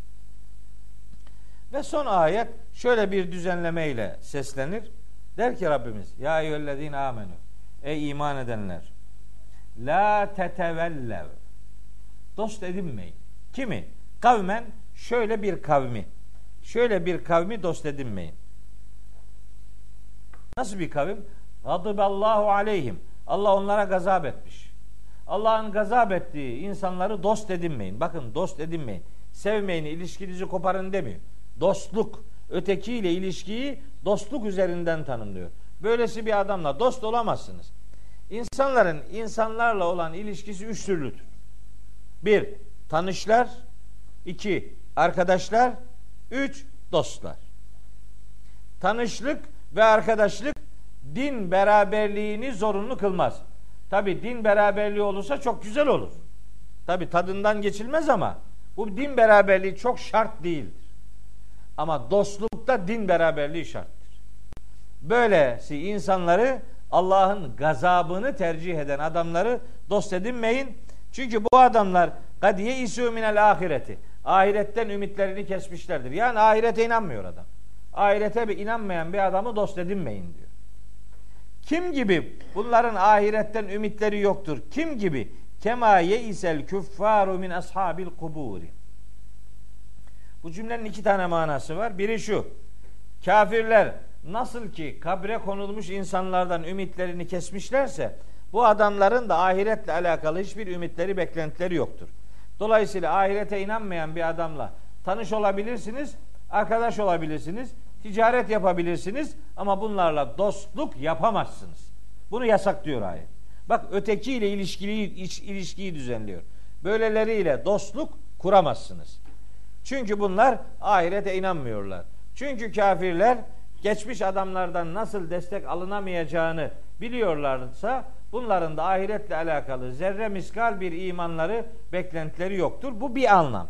Ve son ayet şöyle bir düzenleme ile seslenir. Der ki Rabbimiz Ya eyyühellezine amenu Ey iman edenler La tetevellev dost edinmeyin. Kimi? Kavmen şöyle bir kavmi. Şöyle bir kavmi dost edinmeyin. Nasıl bir kavim? Gadiballahu aleyhim. Allah onlara gazap etmiş. Allah'ın gazap ettiği insanları dost edinmeyin. Bakın dost edinmeyin. Sevmeyin, ilişkinizi koparın demiyor. Dostluk, ötekiyle ilişkiyi dostluk üzerinden tanımlıyor. Böylesi bir adamla dost olamazsınız. İnsanların insanlarla olan ilişkisi üç türlüdür. Bir, tanışlar. iki arkadaşlar. Üç, dostlar. Tanışlık ve arkadaşlık din beraberliğini zorunlu kılmaz. Tabi din beraberliği olursa çok güzel olur. Tabi tadından geçilmez ama bu din beraberliği çok şart değildir. Ama dostlukta din beraberliği şarttır. Böylesi insanları Allah'ın gazabını tercih eden adamları dost edinmeyin. Çünkü bu adamlar kadiye isû minel ahireti. Ahiretten ümitlerini kesmişlerdir. Yani ahirete inanmıyor adam. Ahirete bir inanmayan bir adamı dost edinmeyin diyor. Kim gibi bunların ahiretten ümitleri yoktur. Kim gibi kema yeisel küffaru min ashabil kuburi. Bu cümlenin iki tane manası var. Biri şu. Kafirler nasıl ki kabre konulmuş insanlardan ümitlerini kesmişlerse bu adamların da ahiretle alakalı hiçbir ümitleri, beklentileri yoktur. Dolayısıyla ahirete inanmayan bir adamla tanış olabilirsiniz, arkadaş olabilirsiniz, ticaret yapabilirsiniz ama bunlarla dostluk yapamazsınız. Bunu yasaklıyor ayet. Bak ötekiyle ilişkili ilişkiyi düzenliyor. Böyleleriyle dostluk kuramazsınız. Çünkü bunlar ahirete inanmıyorlar. Çünkü kafirler geçmiş adamlardan nasıl destek alınamayacağını biliyorlarsa bunların da ahiretle alakalı zerre miskal bir imanları, beklentileri yoktur. Bu bir anlam.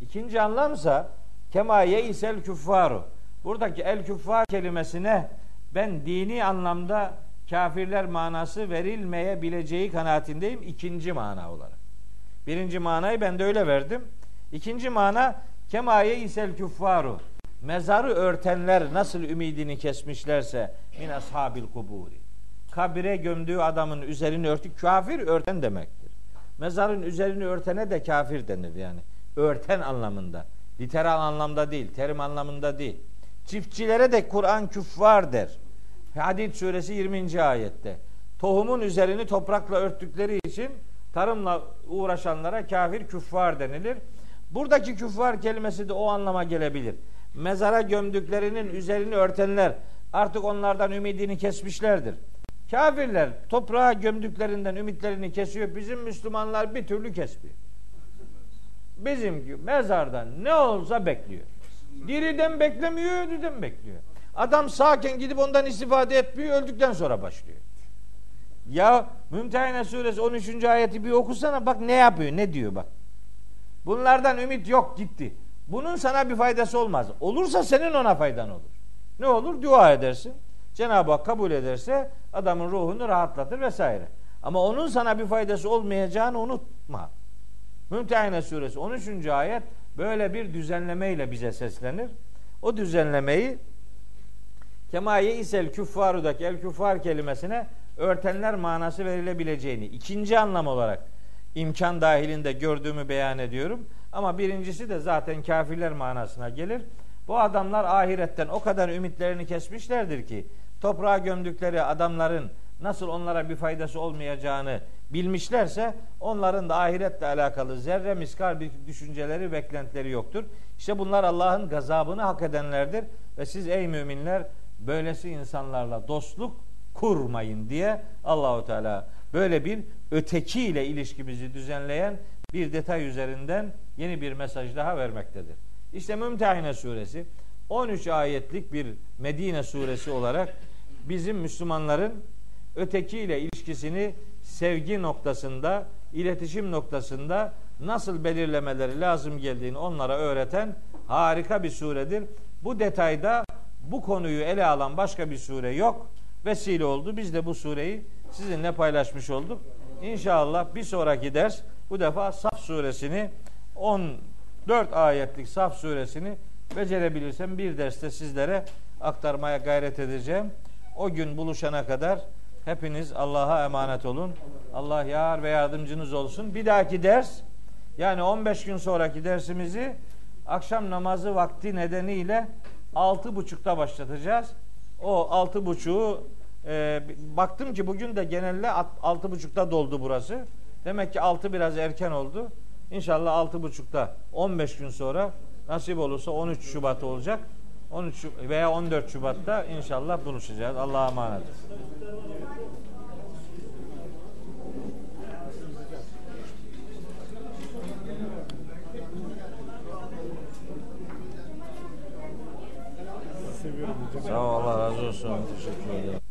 İkinci anlamsa kema yeisel küffaru. Buradaki el küffar kelimesine ben dini anlamda kafirler manası verilmeyebileceği kanaatindeyim ikinci mana olarak. Birinci manayı ben de öyle verdim. İkinci mana kemaye isel küffaru. Mezarı örtenler nasıl ümidini kesmişlerse min ashabil kuburi. Kabire gömdüğü adamın üzerini örtü kafir örten demektir. Mezarın üzerini örtene de kafir denir yani. Örten anlamında. Literal anlamda değil, terim anlamında değil. Çiftçilere de Kur'an küffar der. Hadid suresi 20. ayette. Tohumun üzerini toprakla örttükleri için tarımla uğraşanlara kafir küffar denilir. Buradaki küffar kelimesi de o anlama gelebilir. Mezara gömdüklerinin üzerini örtenler artık onlardan ümidini kesmişlerdir. Kafirler toprağa gömdüklerinden ümitlerini kesiyor. Bizim Müslümanlar bir türlü kesmiyor. Bizimki mezardan ne olsa bekliyor. Diriden beklemiyor, ölüden bekliyor. Adam sağken gidip ondan istifade etmiyor, öldükten sonra başlıyor. Ya Mümtehine suresi 13. ayeti bir okusana bak ne yapıyor, ne diyor bak. Bunlardan ümit yok gitti. Bunun sana bir faydası olmaz. Olursa senin ona faydan olur. Ne olur? Dua edersin. Cenab-ı Hak kabul ederse adamın ruhunu rahatlatır vesaire. Ama onun sana bir faydası olmayacağını unutma. Mümtehine suresi 13. ayet böyle bir düzenlemeyle bize seslenir. O düzenlemeyi kemaye isel küffarudaki el küffar kelimesine örtenler manası verilebileceğini ikinci anlam olarak imkan dahilinde gördüğümü beyan ediyorum. Ama birincisi de zaten kafirler manasına gelir. Bu adamlar ahiretten o kadar ümitlerini kesmişlerdir ki toprağa gömdükleri adamların nasıl onlara bir faydası olmayacağını bilmişlerse onların da ahiretle alakalı zerre miskal bir düşünceleri, beklentileri yoktur. İşte bunlar Allah'ın gazabını hak edenlerdir ve siz ey müminler böylesi insanlarla dostluk kurmayın diye Allahu Teala böyle bir ötekiyle ilişkimizi düzenleyen bir detay üzerinden yeni bir mesaj daha vermektedir. İşte Mümtehine suresi 13 ayetlik bir Medine suresi olarak bizim Müslümanların ötekiyle ilişkisini sevgi noktasında, iletişim noktasında nasıl belirlemeleri lazım geldiğini onlara öğreten harika bir suredir. Bu detayda bu konuyu ele alan başka bir sure yok. Vesile oldu. Biz de bu sureyi sizinle paylaşmış olduk. İnşallah bir sonraki ders bu defa Saf suresini 14 ayetlik Saf suresini becerebilirsem bir derste sizlere aktarmaya gayret edeceğim. O gün buluşana kadar Hepiniz Allah'a emanet olun. Allah yar ve yardımcınız olsun. Bir dahaki ders yani 15 gün sonraki dersimizi akşam namazı vakti nedeniyle altı buçukta başlatacağız. O altı buçuğu e, baktım ki bugün de genelde at- altı buçukta doldu burası. Demek ki altı biraz erken oldu. İnşallah altı buçukta 15 gün sonra nasip olursa 13 Şubat olacak. 13 Şub- veya 14 Şubat'ta inşallah buluşacağız. Allah'a emanet. Sağ ol Allah razı olsun. Teşekkür ederim.